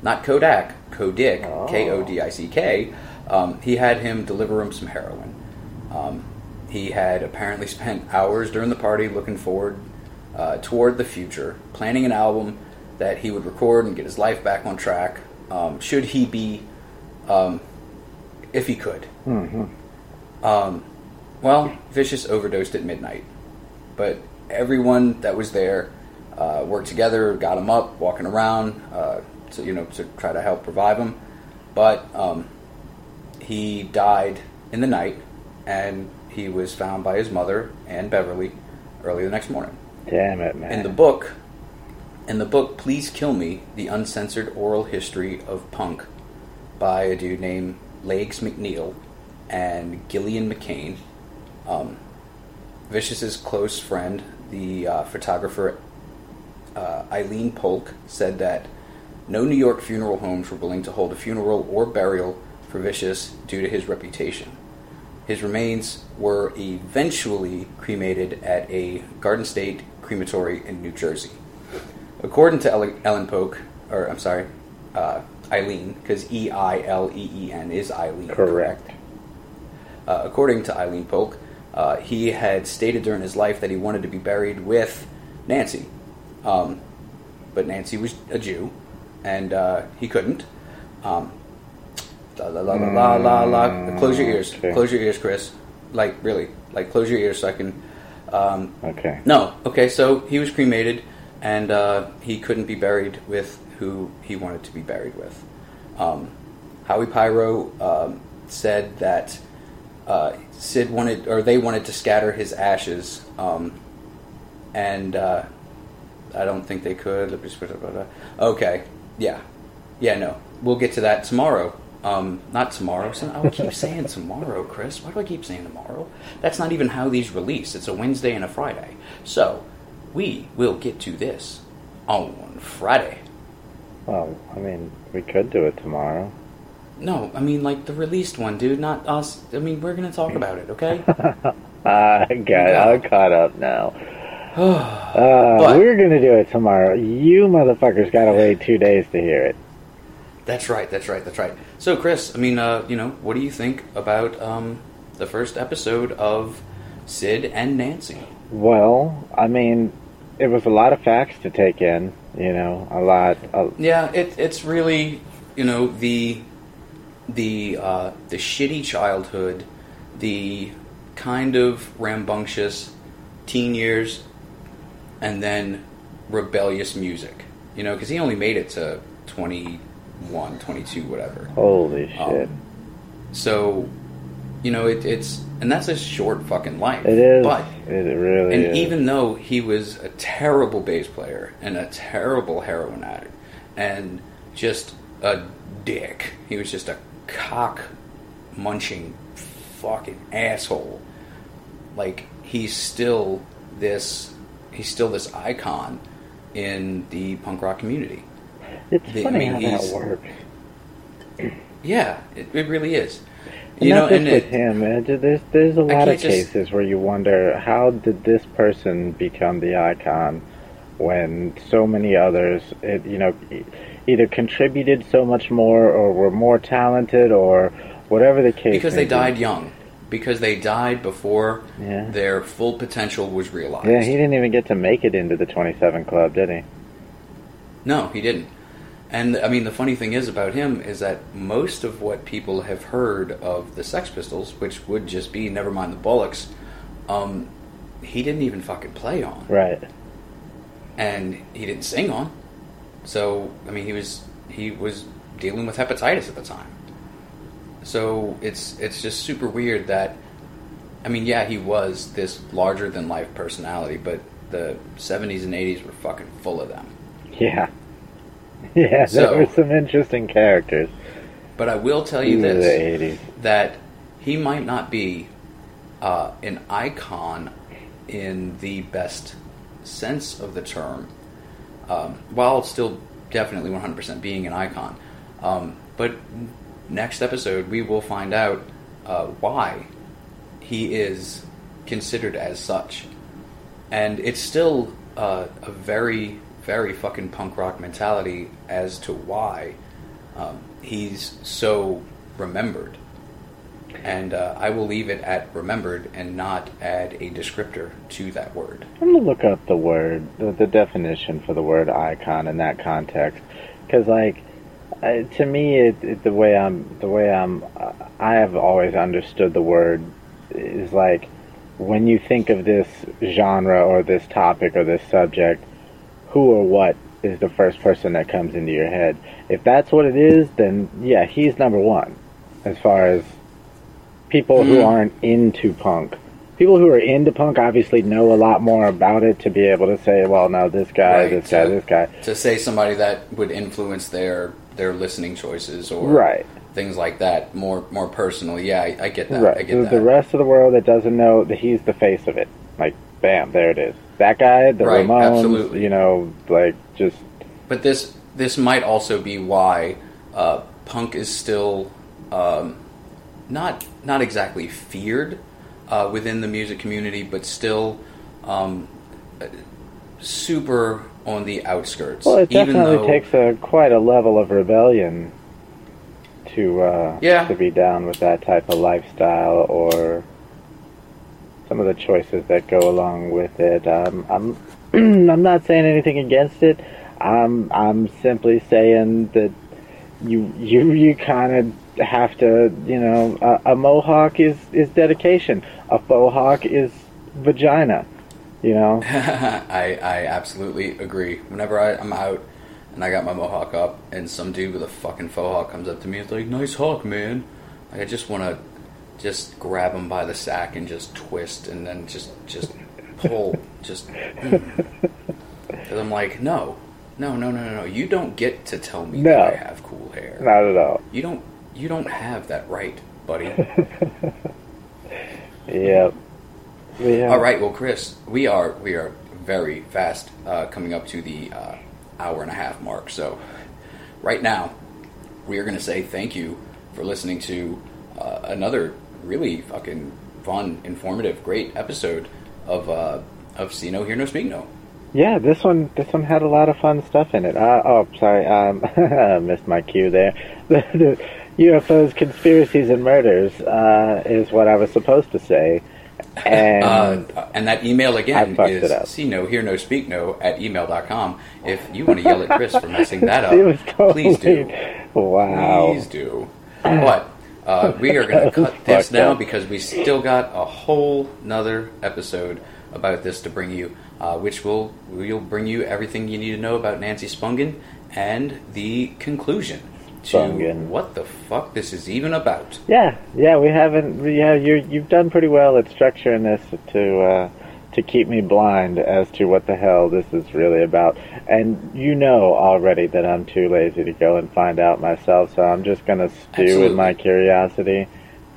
not Kodak, Kodick, Oh. K O D I C K. Um, he had him deliver him some heroin. Um, he had apparently spent hours during the party looking forward uh, toward the future, planning an album that he would record and get his life back on track. Um, should he be, um, if he could. Um, well, Vicious overdosed at midnight, but everyone that was there uh, worked together, got him up, walking around, uh, to you know to try to help revive him. But um, he died in the night, and he was found by his mother and Beverly early the next morning. Damn it, man. In the book, in the book, Please Kill Me: The Uncensored Oral History of Punk, by a dude named Legs McNeil and Gillian McCain. Um, Vicious's close friend, the uh, photographer uh, Eileen Polk, said that no New York funeral homes were willing to hold a funeral or burial for Vicious due to his reputation. His remains were eventually cremated at a Garden State crematory in New Jersey. According to Ellen Polk, or I'm sorry, uh, Eileen, because E I L E E N is Eileen. Correct. Uh, according to Eileen Polk, uh, he had stated during his life that he wanted to be buried with Nancy. Um, but Nancy was a Jew, and uh, he couldn't. Um, la la la la la la. la. Close your ears. okay. Close your ears, Chris. Like really, like close your ears so I can. Um, Okay. no, okay. So he was cremated, and uh, he couldn't be buried with who he wanted to be buried with. Um, Howie Pyro um, said that uh, Sid wanted, or they wanted to scatter his ashes, um, and uh, I don't think they could. Let me just put it about that. Okay, yeah, yeah, no, we'll get to that tomorrow. Um, not tomorrow. So I will keep saying tomorrow, Chris. Why do I keep saying tomorrow? That's not even how these release. It's a Wednesday and a Friday. So we will get to this on Friday. Well, I mean, we could do it tomorrow. No, I mean like the released one, dude. Not us. I mean we're gonna talk about it, okay? I got it. I'm caught up now. Uh, But- we're gonna do it tomorrow. You motherfuckers gotta wait two days to hear it. That's right. That's right. That's right. So, Chris, I mean, uh, you know, what do you think about um, the first episode of Sid and Nancy? Well, I mean, it was a lot of facts to take in. You know, a lot. Uh, Yeah, it, it's really, you know, the the uh, the shitty childhood, the kind of rambunctious teen years, and then rebellious music. You know, because he only made it to 21, 22, whatever. holy shit! Um, So, you know, it, it's and that's a short fucking life. it is. But it really and is. even though he was a terrible bass player and a terrible heroin addict and just a dick, he was just a cock munching fucking asshole. Like he's still this, he's still this icon in the punk rock community. It's the- I funny mean, how that works. Yeah, it, it really is. And You know, just and with it, him. There's there's a lot of can't just- cases where you wonder how did this person become the icon when so many others, it, you know, either contributed so much more or were more talented or whatever the case. because they be. died young, because they died before Yeah. their full potential was realized. Yeah, he didn't even get to make it into the 27 club, did he? No, he didn't. And I mean, the funny thing is about him is that most of what people have heard of the Sex Pistols, which would just be never mind the Bollocks, um, he didn't even fucking play on, Right. and he didn't sing on. So I mean, he was he was dealing with hepatitis at the time. So it's it's just super weird that, I mean, yeah, he was this larger than life personality, but the '70s and '80s were fucking full of them. Yeah. Yeah, So- there were some interesting characters But I will tell you this: the 80s. that he might not be uh, an icon in the best sense of the term, um, while still definitely 100% being an icon. Um, but next episode, we will find out uh, why he is considered as such. And it's still uh, a very, very fucking punk rock mentality as to why um, he's so remembered. And uh, I will leave it at remembered and not add a descriptor to that word. I'm gonna look up the word, the, the definition for the word icon in that context, because like uh, to me, it, it, the way I'm, the way I'm, uh, I have always understood the word is like when you think of this genre or this topic or this subject, who or what is the first person that comes into your head? If that's what it is, then yeah, he's number one as far as people who Mhm. aren't into punk. People who are into punk obviously know a lot more about it to be able to say, well, no, this guy, Right, this guy, this guy. To say somebody that would influence their their listening choices or Right. things like that more more personally, yeah, I, I get that. right. I get the, that. the rest of the world that doesn't know that he's the face of it. Like, bam, there it is. That guy, the Right, Ramones, absolutely. you know, like just But this this might also be why uh, punk is still um, not not exactly feared uh, within the music community, but still um, super on the outskirts. well, it even definitely though, takes a quite a level of rebellion to uh, Yeah. to be down with that type of lifestyle or some of the choices that go along with it. Um, I'm I'm not saying anything against it. I'm I'm simply saying that you you you kind of have to you know a, a mohawk is is dedication. A faux hawk is vagina. You know. I I absolutely agree. Whenever I, I'm out and I got my mohawk up, and some dude with a fucking faux hawk comes up to me, it's like, "Nice hawk, man." Like, I just want to just grab him by the sack and just twist, and then just just pull, just. Because I'm like, no, no, no, no, no, no. You don't get to tell me No. that I have cool hair. Not at all. You don't. You don't have that right, buddy. Yep. Yeah. All right, well, Chris, we are we are very fast uh, coming up to the uh, hour and a half mark. So, right now, we are going to say thank you for listening to uh, another really fucking fun, informative, great episode of uh, of See No, Hear No, Speak No. Yeah, this one this one had a lot of fun stuff in it. Uh, oh, sorry, um, I missed my cue there. The, the UFOs, conspiracies, and murders uh, is what I was supposed to say, and Uh, and that email again is see no, hear no, speak no at email.com. If you want to yell at Chris for messing that up, totally please do. wow. Please do. But uh, we are going to cut this now because we still got a whole nother episode about this to bring you, uh, which will will bring you everything you need to know about Nancy Spungen and the conclusion to Spungen. what the fuck this is even about. Yeah, yeah, we haven't. Yeah, you you've done pretty well at structuring this to uh, to keep me blind as to what the hell this is really about. And you know already that I'm too lazy to go and find out myself, so I'm just gonna stew Absolutely. in my curiosity.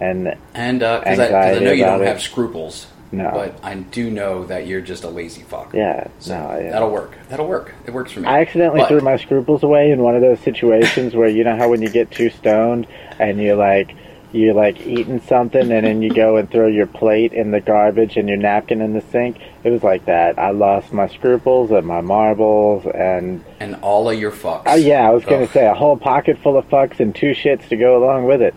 And And uh, because I, 'cause I know Anxiety you don't it. have scruples, No. But I do know that you're just a lazy fuck. Yeah, So no, yeah. that'll work. That'll work. It works for me. I accidentally But- threw my scruples away in one of those situations where you know how when you get too stoned and you're like you're like eating something and then you go and throw your plate in the garbage and your napkin in the sink. It was like that. I lost my scruples and my marbles and and all of your fucks. oh yeah, I was gonna say a whole pocket full of fucks and two shits to go along with it.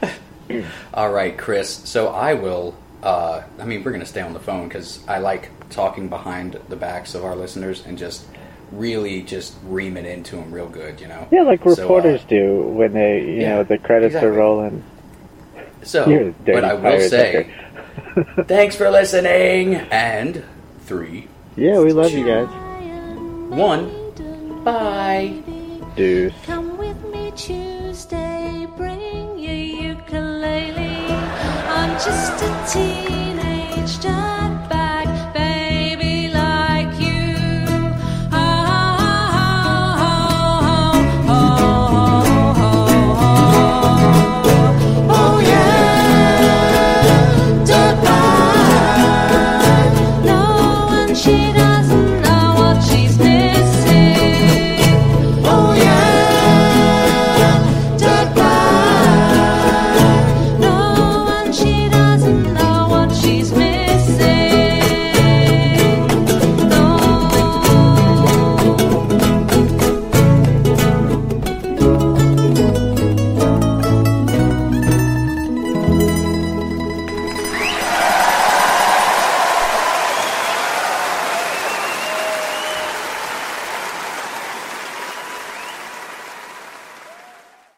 All right, Chris. So I will. Uh, I mean, we're going to stay on the phone because I like talking behind the backs of our listeners and just really just ream it into them real good, you know. Yeah, like So, uh, reporters do when they you yeah, know the credits exactly. are rolling. So, You're a dirty but I will say, thanks for listening. And three, Yeah, we love you guys. one, bye. Deuce. Come with me Tuesday, bring your ukulele. I'm just a teen